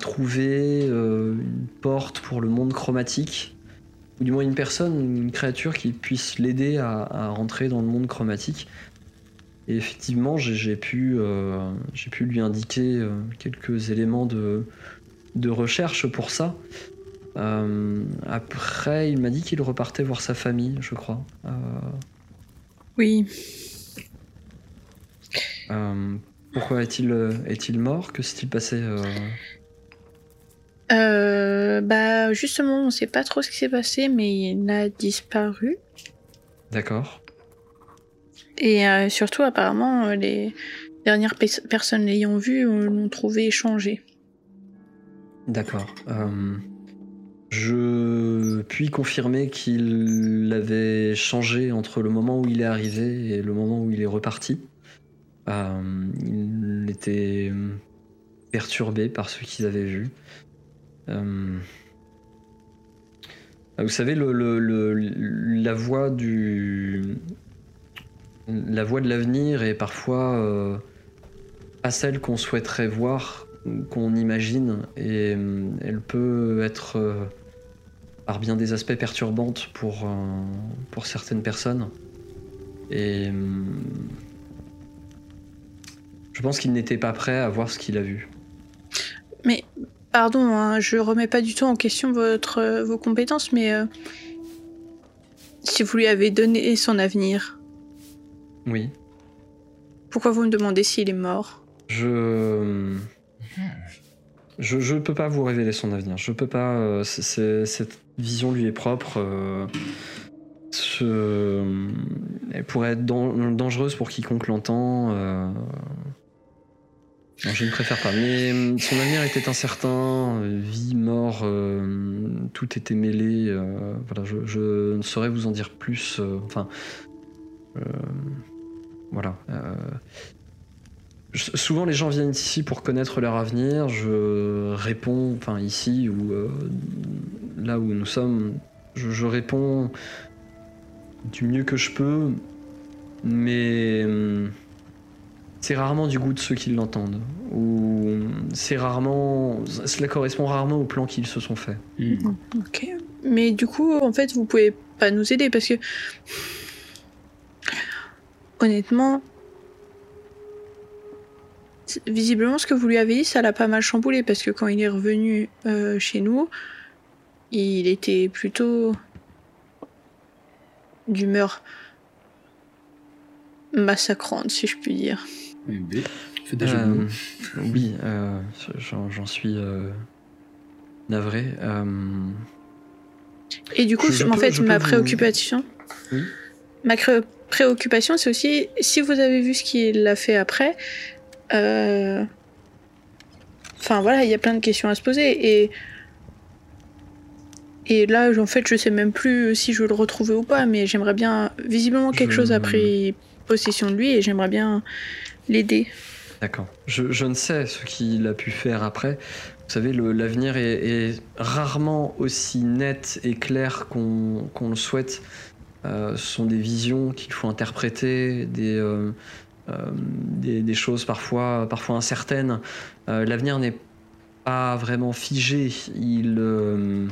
[SPEAKER 1] trouver euh, une porte pour le monde chromatique, ou du moins une personne, une créature qui puisse l'aider à, rentrer dans le monde chromatique. Et effectivement, j'ai pu, pu lui indiquer quelques éléments de, de recherche pour ça. Euh, après, il m'a dit qu'il repartait voir sa famille, je crois. Euh,
[SPEAKER 3] oui.
[SPEAKER 1] euh, pourquoi est-il est-il mort? Que s'est-il passé
[SPEAKER 3] bah, justement, on sait pas trop ce qui s'est passé, mais il a disparu.
[SPEAKER 1] D'accord.
[SPEAKER 3] Et surtout, apparemment, les dernières pe- personnes l'ayant vu l'ont trouvé changé.
[SPEAKER 1] D'accord. Euh, je puis confirmer qu'il avait changé entre le moment où il est arrivé et le moment où il est reparti. Euh, il était perturbé par ce qu'ils avaient vu. Euh, vous savez, le, la voix du. La voix de l'avenir est parfois euh, pas celle qu'on souhaiterait voir qu'on imagine et euh, elle peut être euh, par bien des aspects perturbante pour, euh, pour certaines personnes. Et je pense qu'il n'était pas prêt à voir ce qu'il a vu.
[SPEAKER 3] Mais, pardon, hein, je remets pas du tout en question votre, vos compétences, mais euh, si vous lui avez donné son avenir,
[SPEAKER 1] Oui.
[SPEAKER 3] pourquoi vous me demandez s'il est mort?
[SPEAKER 1] Je. Je je peux pas vous révéler son avenir. Je peux pas. euh, cette vision lui est propre. euh, ce- elle pourrait être dan- dangereuse pour quiconque l'entend. euh, je ne préfère pas. Mais son avenir était incertain. Vie, mort, tout était mêlé. voilà, je, je ne saurais vous en dire plus. enfin. voilà. Euh, souvent, les gens viennent ici pour connaître leur avenir. Je réponds, enfin ici ou euh, là où nous sommes, je, je réponds du mieux que je peux, mais hum, c'est rarement du goût de ceux qui l'entendent. Ou c'est rarement, cela correspond rarement au plan qu'ils se sont faits.
[SPEAKER 2] Hmm.
[SPEAKER 3] Ok. Mais du coup, en fait, vous pouvez pas nous aider parce que. Honnêtement. Visiblement, ce que vous lui avez dit, ça l'a pas mal chamboulé parce que quand il est revenu euh, chez nous, il était plutôt d'humeur massacrante, si je puis dire.
[SPEAKER 2] Oui.
[SPEAKER 1] Euh, oui, euh, j'en suis euh, navré. Euh,
[SPEAKER 3] Et du coup,
[SPEAKER 1] Je- je
[SPEAKER 3] en
[SPEAKER 1] peux-
[SPEAKER 3] fait, ma
[SPEAKER 1] vous-
[SPEAKER 3] préoccupation,
[SPEAKER 1] Oui.
[SPEAKER 3] ma préoccupation, c'est aussi si vous avez vu ce qu'il a fait après. Euh, Enfin voilà, il y a plein de questions à se poser et et là, en fait, je sais même plus si je veux le retrouver ou pas, mais j'aimerais bien. Visiblement, quelque
[SPEAKER 1] Je-
[SPEAKER 3] chose a pris possession de lui et j'aimerais bien l'aider.
[SPEAKER 1] D'accord. Je, je ne sais ce qu'il a pu faire après. Vous savez, l'avenir est, est rarement aussi net et clair qu'on qu'on le souhaite. Euh, ce sont des visions qu'il faut interpréter, des, euh, des, des choses parfois, parfois incertaines. Euh, L'avenir n'est pas vraiment figé. Il, euh,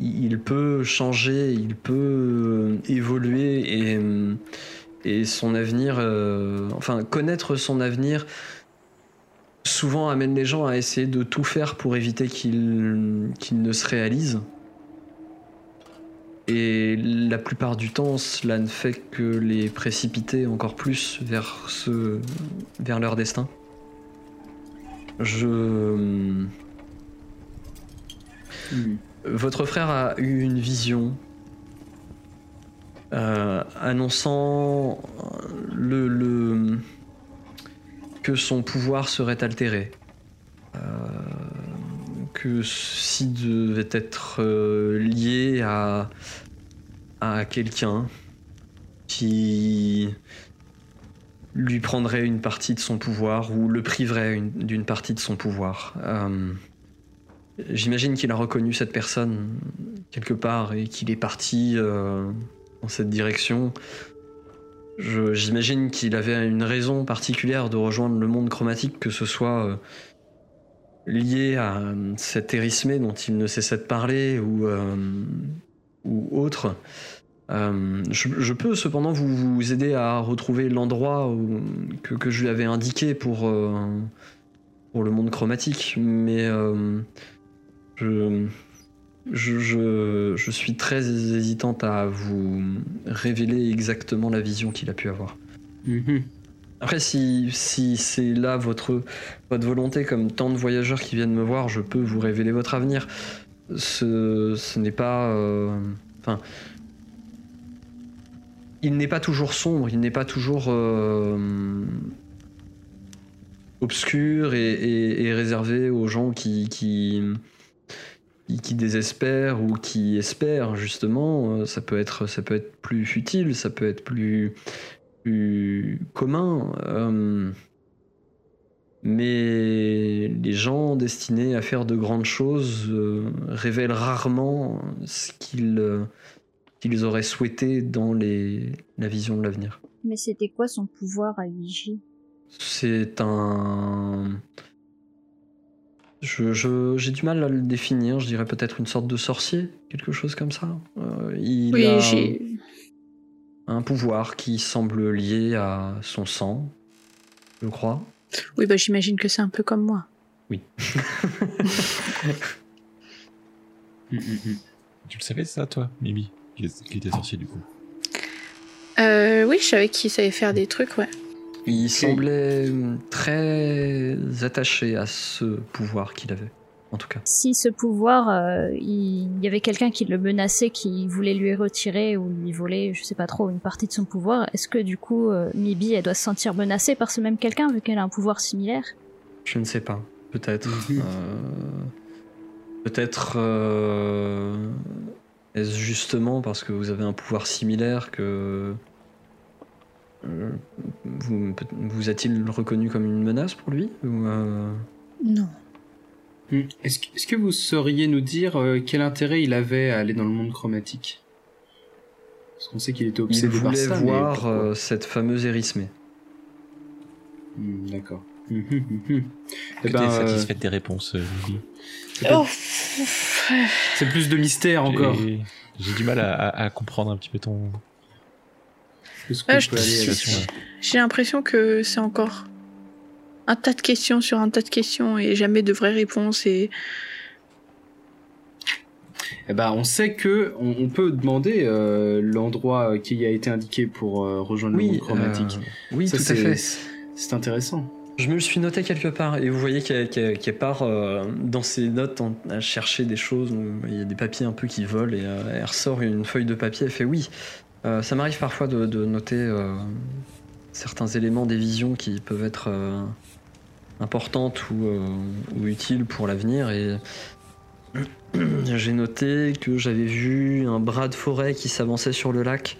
[SPEAKER 1] il peut changer, il peut euh, évoluer et, euh, et son avenir, euh, enfin connaître son avenir, souvent amène les gens à essayer de tout faire pour éviter qu'il ne se réalise. Et la plupart du temps, cela ne fait que les précipiter encore plus vers, ce, vers leur destin. Je.
[SPEAKER 2] Hmm.
[SPEAKER 1] Votre frère a eu une vision euh, annonçant le, le- que son pouvoir serait altéré. Euh, que ceci devait être euh, lié à, à quelqu'un qui lui prendrait une partie de son pouvoir ou le priverait une- d'une partie de son pouvoir. Euh, J'imagine qu'il a reconnu cette personne quelque part et qu'il est parti euh, dans cette direction. J'imagine qu'il avait une raison particulière de rejoindre le monde chromatique, que ce soit euh, lié à euh, cet érismé dont il ne cessait de parler ou, euh, ou autre. Euh, je, peux cependant vous, vous aider à retrouver l'endroit que, que je lui avais indiqué pour, pour le monde chromatique, mais je, je, je, suis très hésitante à vous révéler exactement la vision qu'il a pu avoir.
[SPEAKER 2] Mhm.
[SPEAKER 1] Après, si, si c'est là votre, votre volonté, comme tant de voyageurs qui viennent me voir, je peux vous révéler votre avenir. Ce, n'est pas. euh, Enfin. il n'est pas toujours sombre, il n'est pas toujours. euh, obscur et, réservé aux gens qui. qui qui- qui désespèrent ou qui espèrent justement, Euh, ça peut être ça peut être plus futile, ça peut être plus plus commun. euh, mais les gens destinés à faire de grandes choses euh, révèlent rarement ce qu'ils euh, qu'ils auraient souhaité dans les, la vision de l'avenir.
[SPEAKER 4] Mais c'était quoi son pouvoir à Vigie
[SPEAKER 1] C'est un... Je, je- j'ai du mal à le définir, je dirais peut-être une sorte de sorcier, quelque chose comme ça. Euh, il
[SPEAKER 3] Oui,
[SPEAKER 1] a
[SPEAKER 3] j'ai.
[SPEAKER 1] Un pouvoir qui semble lié à son sang, je crois.
[SPEAKER 3] Oui, bah j'imagine que c'est un peu comme moi.
[SPEAKER 1] Oui.
[SPEAKER 5] Tu le savais ça, toi, Mimi Qu'il qu'il était sorcier, du coup?
[SPEAKER 3] Euh, oui, je savais qu'il savait faire des trucs, ouais.
[SPEAKER 1] Il semblait très attaché à ce pouvoir qu'il avait, en tout cas.
[SPEAKER 4] Si ce pouvoir, euh, il y avait quelqu'un qui le menaçait, qui voulait lui retirer ou lui voler, je sais pas trop, une partie de son pouvoir, est-ce que du coup, euh, Mibi, elle doit se sentir menacée par ce même quelqu'un vu qu'elle a un pouvoir similaire?
[SPEAKER 1] Je ne sais pas, peut-être.
[SPEAKER 2] Mhm.
[SPEAKER 1] euh, peut-être euh, est-ce justement parce que vous avez un pouvoir similaire que vous, a-t-il reconnu comme une menace pour lui ou, euh,
[SPEAKER 3] Non.
[SPEAKER 2] Hmm. Est-ce que, vous sauriez nous dire euh, quel intérêt il avait à aller dans le monde chromatique? Parce qu'on sait qu'il était
[SPEAKER 1] Il
[SPEAKER 2] obsédé par
[SPEAKER 1] voulait
[SPEAKER 2] ça. mais
[SPEAKER 1] voir euh, cette fameuse érismée.
[SPEAKER 2] Hmm, D'accord.
[SPEAKER 5] Est-ce
[SPEAKER 2] Eh
[SPEAKER 5] que
[SPEAKER 2] ben,
[SPEAKER 5] t'es
[SPEAKER 2] euh,
[SPEAKER 5] satisfaite des réponses,
[SPEAKER 3] Oh,
[SPEAKER 2] C'est plus de mystère encore.
[SPEAKER 5] J'ai- du mal à, à- à comprendre un petit peu ton.
[SPEAKER 3] J'ai l'impression que c'est encore un tas de questions sur un tas de questions et jamais de vraies réponses. Et
[SPEAKER 2] Eh ben, on sait que on, on peut demander euh, l'endroit qui a été indiqué pour euh, rejoindre le monde chromatique.
[SPEAKER 1] euh, oui,
[SPEAKER 2] Ça,
[SPEAKER 1] tout à
[SPEAKER 2] c'est-
[SPEAKER 1] fait.
[SPEAKER 2] C'est intéressant.
[SPEAKER 1] Je me le suis noté quelque part et vous voyez qu'elle part euh, dans ses notes en- à chercher des choses. où Il y a des papiers un peu qui volent et euh, elle ressort une feuille de papier. Elle fait oui. Euh, ça m'arrive parfois de, de noter euh, certains éléments des visions qui peuvent être importantes ou, euh, ou utiles pour l'avenir et j'ai noté que j'avais vu un bras de forêt qui s'avançait sur le lac.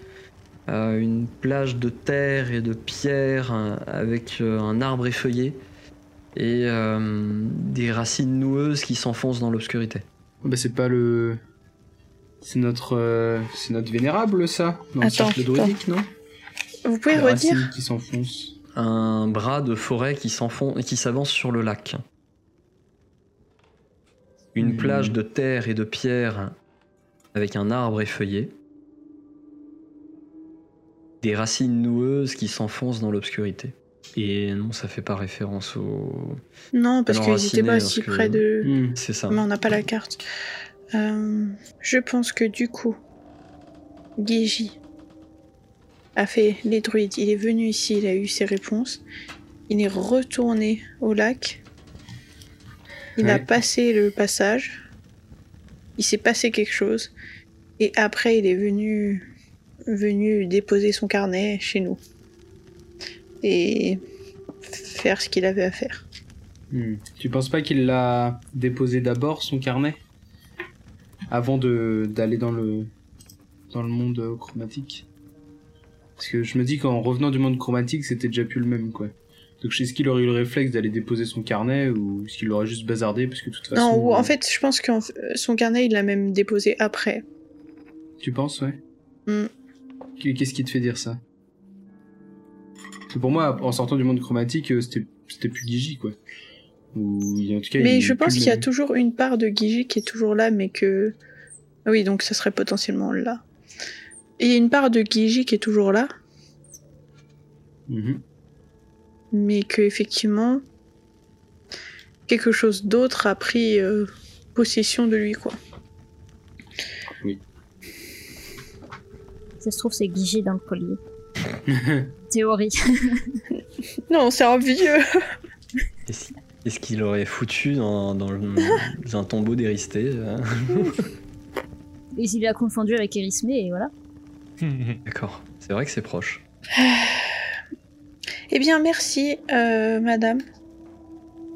[SPEAKER 1] Euh, une plage de terre et de pierre euh, avec euh, un arbre effeuillé et euh, des racines noueuses qui s'enfoncent dans l'obscurité.
[SPEAKER 2] Ah bah, c'est pas le. C'est notre, euh, c'est notre vénérable ça, dans le cercle druidique, non?
[SPEAKER 3] Vous pouvez
[SPEAKER 2] Les
[SPEAKER 3] redire?
[SPEAKER 2] racines qui s'enfoncent.
[SPEAKER 1] Un bras de forêt qui s'enfonce qui s'avance sur le lac. Une
[SPEAKER 2] Hmm.
[SPEAKER 1] plage de terre et de pierre avec un arbre effeuillé. Des racines noueuses qui s'enfoncent dans l'obscurité. Et non, ça fait pas référence au.
[SPEAKER 3] Non, parce qu'ils
[SPEAKER 1] raciné,
[SPEAKER 3] étaient pas si
[SPEAKER 1] que-
[SPEAKER 3] près de.
[SPEAKER 2] Hmm.
[SPEAKER 1] C'est ça.
[SPEAKER 3] Mais on n'a pas la carte. Euh, je pense que du coup, Gigi a fait les druides. Il est venu ici, il a eu ses réponses. Il est retourné au lac. Il a passé le passage. Il s'est passé quelque chose. Et après, il est venu, venu déposer son carnet chez nous. Et faire ce qu'il avait à faire.
[SPEAKER 2] Hmm. Tu penses pas qu'il l'a déposé d'abord son carnet avant de d'aller dans le dans le monde chromatique? Parce que je me dis qu'en revenant du monde chromatique, c'était déjà plus le même quoi. Donc est-ce qu'il aurait eu le réflexe d'aller déposer son carnet ou est-ce qu'il aurait juste bazardé parce que de toute façon
[SPEAKER 3] Non, en
[SPEAKER 2] euh,
[SPEAKER 3] fait, je pense que son carnet, il l'a même déposé après.
[SPEAKER 2] Tu penses ouais?
[SPEAKER 3] Hmm.
[SPEAKER 2] Qu'est-ce qui te fait dire ça? Parce que pour moi, en sortant du monde chromatique, euh, c'était plus Gigi quoi. Ou en tout cas,
[SPEAKER 3] Mais je pense qu'il y a toujours une part de Gigi qui est toujours là, mais que. Ah Oui, donc ça serait potentiellement là. Et il y a une part de Gigi qui est toujours là,
[SPEAKER 2] Mhm.
[SPEAKER 3] mais que effectivement quelque chose d'autre a pris euh, possession de lui, quoi.
[SPEAKER 4] Ça se trouve, c'est Guigé dans le collier. Théorie.
[SPEAKER 3] Non, c'est un vieux.
[SPEAKER 1] Est-ce est-ce qu'il aurait foutu dans, dans le- dans un tombeau d'éristé euh
[SPEAKER 4] Et il a confondu avec Erismé, et voilà.
[SPEAKER 1] D'accord, c'est vrai que c'est proche.
[SPEAKER 3] Eh bien, merci, euh, madame.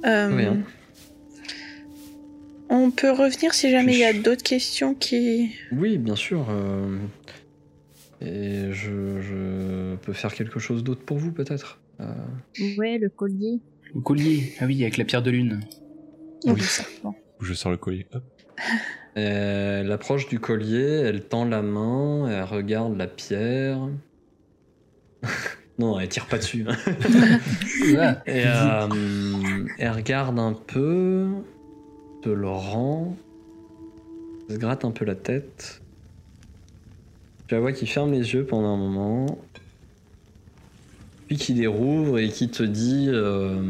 [SPEAKER 3] Euh. On peut revenir si jamais il y a d'autres questions qui.
[SPEAKER 1] Oui, bien sûr. euh, Et je, je peux faire quelque chose d'autre pour vous, peut-être. Euh,
[SPEAKER 4] Ouais, le collier.
[SPEAKER 2] Le collier, ah oui, avec la pierre de lune.
[SPEAKER 4] Oui, ça. Bon.
[SPEAKER 5] Je sors le collier. Hop.
[SPEAKER 1] Elle approche du collier, elle tend la main, elle regarde la pierre. non, elle tire pas dessus. hein. Et euh, elle regarde un peu, te le rend, se gratte un peu la tête. Tu la vois qui ferme les yeux pendant un moment, puis qui les rouvre et qui te dit euh,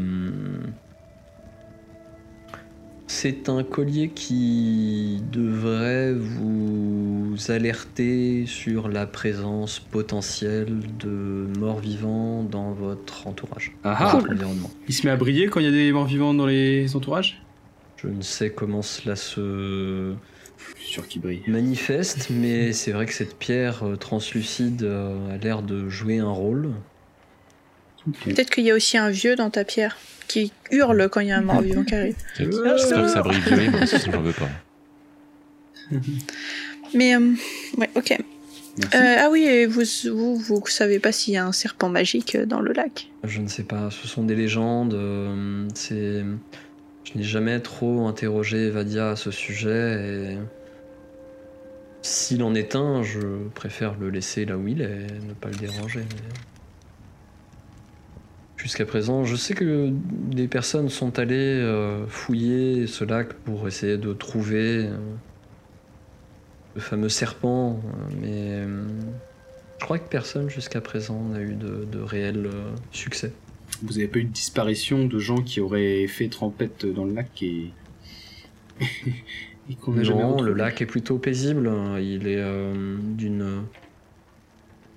[SPEAKER 1] C'est un collier qui devrait vous alerter sur la présence potentielle de morts vivants dans votre entourage,
[SPEAKER 2] Ah
[SPEAKER 1] dans
[SPEAKER 2] ah.
[SPEAKER 1] votre environnement.
[SPEAKER 2] Il se met à briller quand il y a des morts vivants dans les entourages?
[SPEAKER 1] Je ne sais comment cela se
[SPEAKER 2] Je suis sûr qu'il brille.
[SPEAKER 1] manifeste, mais c'est vrai que cette pierre euh, translucide euh, a l'air de jouer un rôle.
[SPEAKER 3] Peut-être qu'il y a aussi un vieux dans ta pierre qui hurle quand il y a un mort vivant qui arrive.
[SPEAKER 5] J'espère que ça brille sinon j'en veux pas.
[SPEAKER 3] Mais euh, ouais, ok. Euh, ah oui, et vous, vous, vous savez pas s'il y a un serpent magique euh, dans le lac?
[SPEAKER 1] Je ne sais pas, ce sont des légendes. euh, c'est, je n'ai jamais trop interrogé Vadia à ce sujet. Et s'il en est un, je préfère le laisser là où il est, et ne pas le déranger. mais jusqu'à présent. Je sais que des personnes sont allées euh, fouiller ce lac pour essayer de trouver euh, le fameux serpent, mais euh, je crois que personne jusqu'à présent n'a eu de, de réel succès.
[SPEAKER 2] Vous avez pas eu de disparition de gens qui auraient fait trempette dans le lac et. et qu'on jamais
[SPEAKER 1] Non, le lac est plutôt paisible. Il est d'une.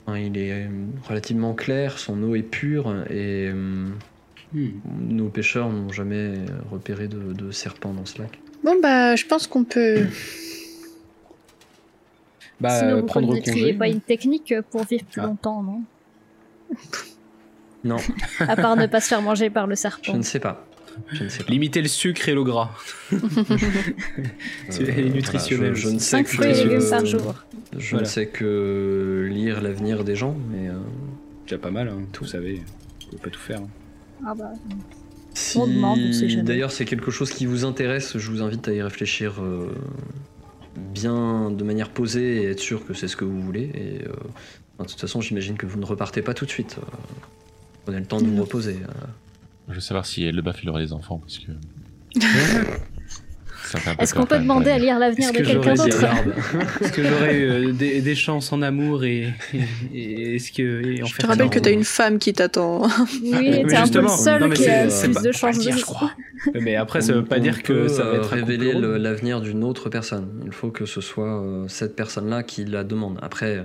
[SPEAKER 1] Enfin, il est euh, relativement clair, son eau est pure et euh,
[SPEAKER 2] Hmm.
[SPEAKER 1] nos pêcheurs n'ont jamais repéré de, de serpent dans ce lac.
[SPEAKER 3] Bon, bah, je pense qu'on peut.
[SPEAKER 2] Bah,
[SPEAKER 4] Sinon, vous
[SPEAKER 2] prendre congé.
[SPEAKER 4] pas une technique pour vivre plus
[SPEAKER 2] Ah.
[SPEAKER 4] longtemps, non?
[SPEAKER 1] Non,
[SPEAKER 4] À part ne pas se faire manger par le
[SPEAKER 1] je
[SPEAKER 4] serpent.
[SPEAKER 1] ne sais pas. Je ne sais pas.
[SPEAKER 2] Limiter le sucre et le gras. C'est
[SPEAKER 1] Euh,
[SPEAKER 2] nutritionnel.
[SPEAKER 1] voilà, je, je ne sais
[SPEAKER 4] 5
[SPEAKER 1] que
[SPEAKER 4] fruits et légumes par jour.
[SPEAKER 1] Je
[SPEAKER 2] Voilà.
[SPEAKER 1] ne sais que lire l'avenir des gens, mais euh,
[SPEAKER 2] Déjà pas mal, hein, vous savez. Vous pouvez pas tout faire. hein.
[SPEAKER 4] Ah bah,
[SPEAKER 1] si
[SPEAKER 4] On demande, on sait jamais.
[SPEAKER 1] d'ailleurs c'est quelque chose qui vous intéresse, je vous invite à y réfléchir euh, bien de manière posée et être sûr que c'est ce que vous voulez. Et euh, de toute façon, j'imagine que vous ne repartez pas tout de suite. Prenez le temps de vous reposer.
[SPEAKER 5] Je veux savoir si le baf il aurait des enfants parce que.
[SPEAKER 4] Est-ce qu'on peut demander à lire l'avenir de
[SPEAKER 2] que
[SPEAKER 4] quelqu'un d'autre
[SPEAKER 2] Est-ce que j'aurais euh, des, des chances en amour et, et, et est-ce que et en
[SPEAKER 3] Je te rappelle que t'as une femme qui t'attend.
[SPEAKER 4] Oui, t'es un peu le seul
[SPEAKER 2] non,
[SPEAKER 4] qui a plus
[SPEAKER 2] pas-
[SPEAKER 4] de chances
[SPEAKER 2] je crois. Mais après, ça
[SPEAKER 1] on-
[SPEAKER 2] veut pas
[SPEAKER 1] on
[SPEAKER 2] dire que ça va être
[SPEAKER 1] révéler le- l'avenir d'une autre personne. Il faut que ce soit euh, cette personne-là qui la demande. Après, euh,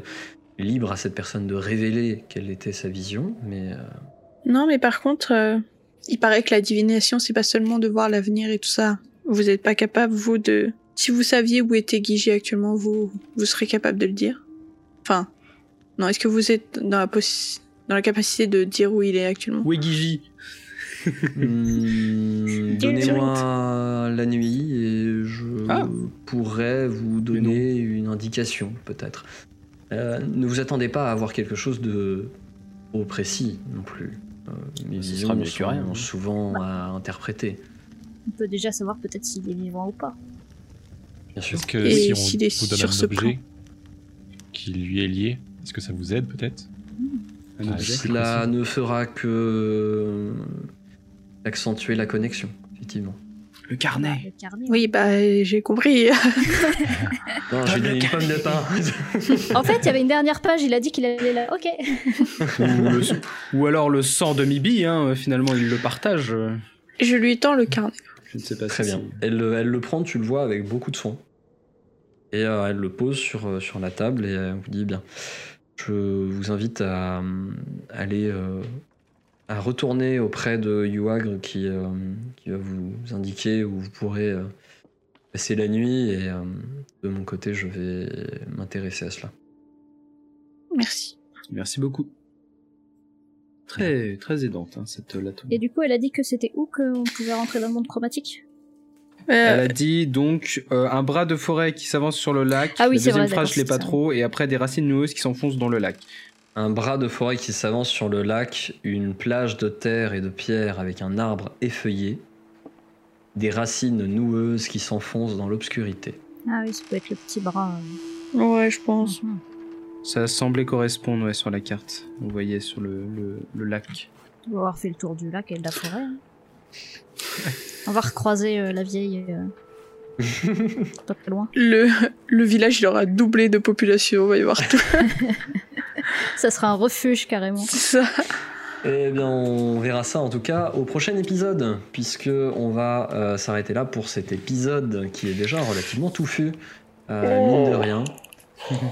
[SPEAKER 1] libre à cette personne de révéler quelle était sa vision, mais euh,
[SPEAKER 3] Non, mais par contre, euh, il paraît que la divination, c'est pas seulement de voir l'avenir et tout ça. Vous n'êtes pas capable, vous, de... Si vous saviez où était Guigi actuellement, vous, vous serez capable de le dire Enfin, non, est-ce que vous êtes dans la, possi- dans la capacité de dire où il est actuellement?
[SPEAKER 2] Où est Guigi
[SPEAKER 1] Hmm, Donnez-moi la nuit et je
[SPEAKER 2] Ah.
[SPEAKER 1] pourrais vous donner une indication, peut-être. Euh, ne vous attendez pas à avoir quelque chose de trop précis non plus. Euh, mes
[SPEAKER 2] Ce
[SPEAKER 1] visions
[SPEAKER 2] sera mieux que
[SPEAKER 1] sont
[SPEAKER 2] rien, hein.
[SPEAKER 1] souvent à interpréter,
[SPEAKER 4] On peut déjà savoir peut-être s'il est vivant ou pas.
[SPEAKER 1] bien sûr.
[SPEAKER 5] Est-ce que
[SPEAKER 3] Et
[SPEAKER 5] si on
[SPEAKER 3] s'il est
[SPEAKER 5] vous donne
[SPEAKER 3] sur
[SPEAKER 5] un
[SPEAKER 3] ce
[SPEAKER 5] objet qui lui est lié, est-ce que ça vous aide peut-être Ah,
[SPEAKER 1] Cela ne fera que accentuer la connexion, effectivement.
[SPEAKER 2] Le carnet.
[SPEAKER 4] Le carnet.
[SPEAKER 3] Oui, bah, j'ai compris.
[SPEAKER 1] Non, j'ai donné une pomme de pain.
[SPEAKER 4] En fait, il y avait une dernière page, il a dit qu'il allait là. Ok.
[SPEAKER 2] ou, le- ou alors le sang de Mibi, hein, finalement, il le partage. euh,
[SPEAKER 3] je lui tends le carnet.
[SPEAKER 2] Je ne sais pas
[SPEAKER 1] Très
[SPEAKER 2] si
[SPEAKER 1] bien. Elle, le- elle le prend, tu le vois, avec beaucoup de soin. Et euh, elle le pose sur, euh, sur la table et elle vous dit bien. Je vous invite à euh, aller euh, à retourner auprès de Yuagre qui, euh, qui va vous indiquer où vous pourrez euh, passer la nuit et euh, de mon côté je vais m'intéresser à cela.
[SPEAKER 3] Merci.
[SPEAKER 2] Merci beaucoup. Très, très aidante, hein, cette lato.
[SPEAKER 4] Et du coup, elle a dit que c'était où qu'on pouvait rentrer dans le monde chromatique?
[SPEAKER 3] Euh,
[SPEAKER 2] Elle a dit donc euh, un bras de forêt qui s'avance sur le lac.
[SPEAKER 4] Ah oui,
[SPEAKER 2] La deuxième
[SPEAKER 4] vrai,
[SPEAKER 2] phrase, je l'ai pas
[SPEAKER 4] ça.
[SPEAKER 2] trop. Et après, des racines noueuses qui s'enfoncent dans le lac.
[SPEAKER 1] Un bras de forêt qui s'avance sur le lac, une plage de terre et de pierre avec un arbre effeuillé, des racines noueuses qui s'enfoncent dans l'obscurité.
[SPEAKER 4] Ah oui, ça peut être le petit bras.
[SPEAKER 3] Ouais, je pense.
[SPEAKER 4] Mhm.
[SPEAKER 2] Ça semblait correspondre ouais, sur la carte. Vous voyez sur le, le, le lac.
[SPEAKER 4] On va avoir fait le tour du lac et de la forêt. hein. On va recroiser euh, la vieille. euh, pas très loin.
[SPEAKER 3] Le, le village, il aura doublé de population, on va y voir tout
[SPEAKER 4] Ça sera un refuge carrément.
[SPEAKER 3] ça.
[SPEAKER 1] Eh bien, on verra ça en tout cas au prochain épisode, puisque on va euh, s'arrêter là pour cet épisode qui est déjà relativement touffu, euh, mine de rien.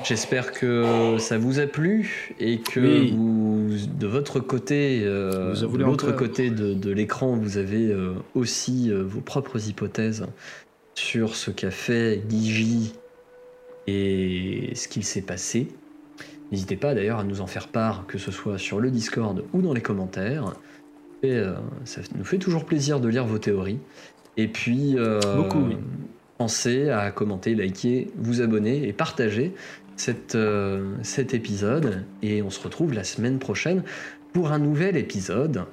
[SPEAKER 1] J'espère que ça vous a plu et que
[SPEAKER 2] Oui.
[SPEAKER 1] vous, de votre côté, euh,
[SPEAKER 2] Vous
[SPEAKER 1] de l'autre côté de, de l'écran, vous avez euh, aussi euh, vos propres hypothèses sur ce qu'a fait Gigi et ce qu'il s'est passé. N'hésitez pas d'ailleurs à nous en faire part, que ce soit sur le Discord ou dans les commentaires. Et euh, ça nous fait toujours plaisir de lire vos théories. Et puis, euh,
[SPEAKER 2] Beaucoup, oui.
[SPEAKER 1] pensez à commenter, liker, vous abonner et partager cette, euh, cet épisode. Et on se retrouve la semaine prochaine pour un nouvel épisode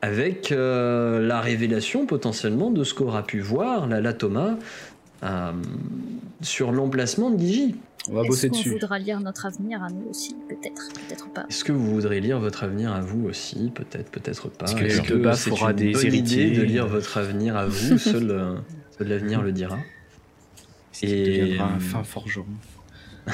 [SPEAKER 1] avec la révélation potentiellement de ce qu'aura pu voir la, la Thomas sur l'emplacement de Gigi.
[SPEAKER 2] On va bosser
[SPEAKER 4] Est-ce qu'on
[SPEAKER 2] dessus.
[SPEAKER 4] voudra lire notre avenir à nous aussi Peut-être, peut-être pas.
[SPEAKER 1] Est-ce que vous voudrez lire votre avenir à vous aussi Peut-être, peut-être pas.
[SPEAKER 2] Est-ce que
[SPEAKER 1] Est-ce
[SPEAKER 2] Eldebaf
[SPEAKER 1] c'est
[SPEAKER 2] aura
[SPEAKER 1] une
[SPEAKER 2] des
[SPEAKER 1] bonne
[SPEAKER 2] héritiers
[SPEAKER 1] idée de lire votre avenir à vous Seul, euh, seul l'avenir le dira. Et-
[SPEAKER 2] deviendra un fin forgeron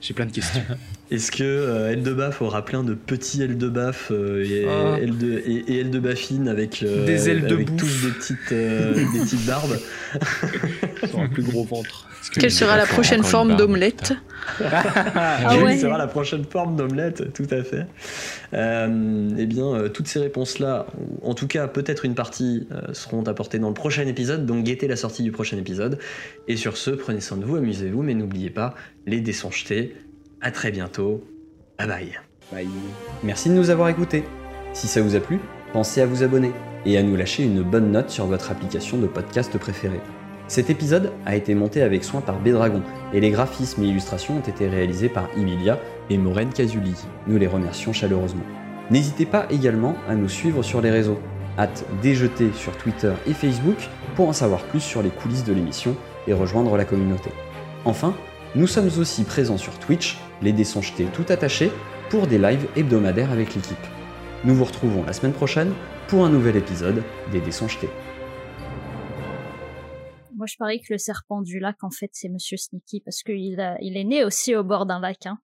[SPEAKER 2] J'ai plein de questions.
[SPEAKER 1] Est-ce que euh, Eldebaf aura plein de petits Eldebaf euh, et,
[SPEAKER 2] Ah.
[SPEAKER 1] Elde- et, et Eldebafine avec, euh,
[SPEAKER 2] Des ailes de
[SPEAKER 1] avec
[SPEAKER 2] bouffe.
[SPEAKER 1] tous des petites, euh, des petites barbes?
[SPEAKER 2] Ont un plus gros ventre.
[SPEAKER 5] Que
[SPEAKER 3] Quelle sera la prochaine forme d'omelette?
[SPEAKER 4] Ah ouais.
[SPEAKER 1] sera la prochaine forme d'omelette, tout à fait. Euh, eh bien, euh, toutes ces réponses-là, ou en tout cas peut-être une partie, euh, seront apportées dans le prochain épisode, donc guettez la sortie du prochain épisode. Et sur ce, prenez soin de vous, amusez-vous, mais n'oubliez pas, les dés sont jetés. À très bientôt. Bye bye.
[SPEAKER 2] Bye.
[SPEAKER 6] Merci de nous avoir écoutés. Si ça vous a plu, pensez à vous abonner et à nous lâcher une bonne note sur votre application de podcast préférée. Cet épisode a été monté avec soin par Bédragon et les graphismes et illustrations ont été réalisés par Emilia et Maureen Casuli. Nous les remercions chaleureusement. N'hésitez pas également à nous suivre sur les réseaux. Hâte déjeter sur Twitter et Facebook pour en savoir plus sur les coulisses de l'émission et rejoindre la communauté. Enfin, nous sommes aussi présents sur Twitch, les dés tout attachés, pour des lives hebdomadaires avec l'équipe. Nous vous retrouvons la semaine prochaine pour un nouvel épisode des dés.
[SPEAKER 4] Moi, je parie que le serpent du lac, en fait, c'est Monsieur Sneaky parce qu'il il est né aussi au bord d'un lac. Hein.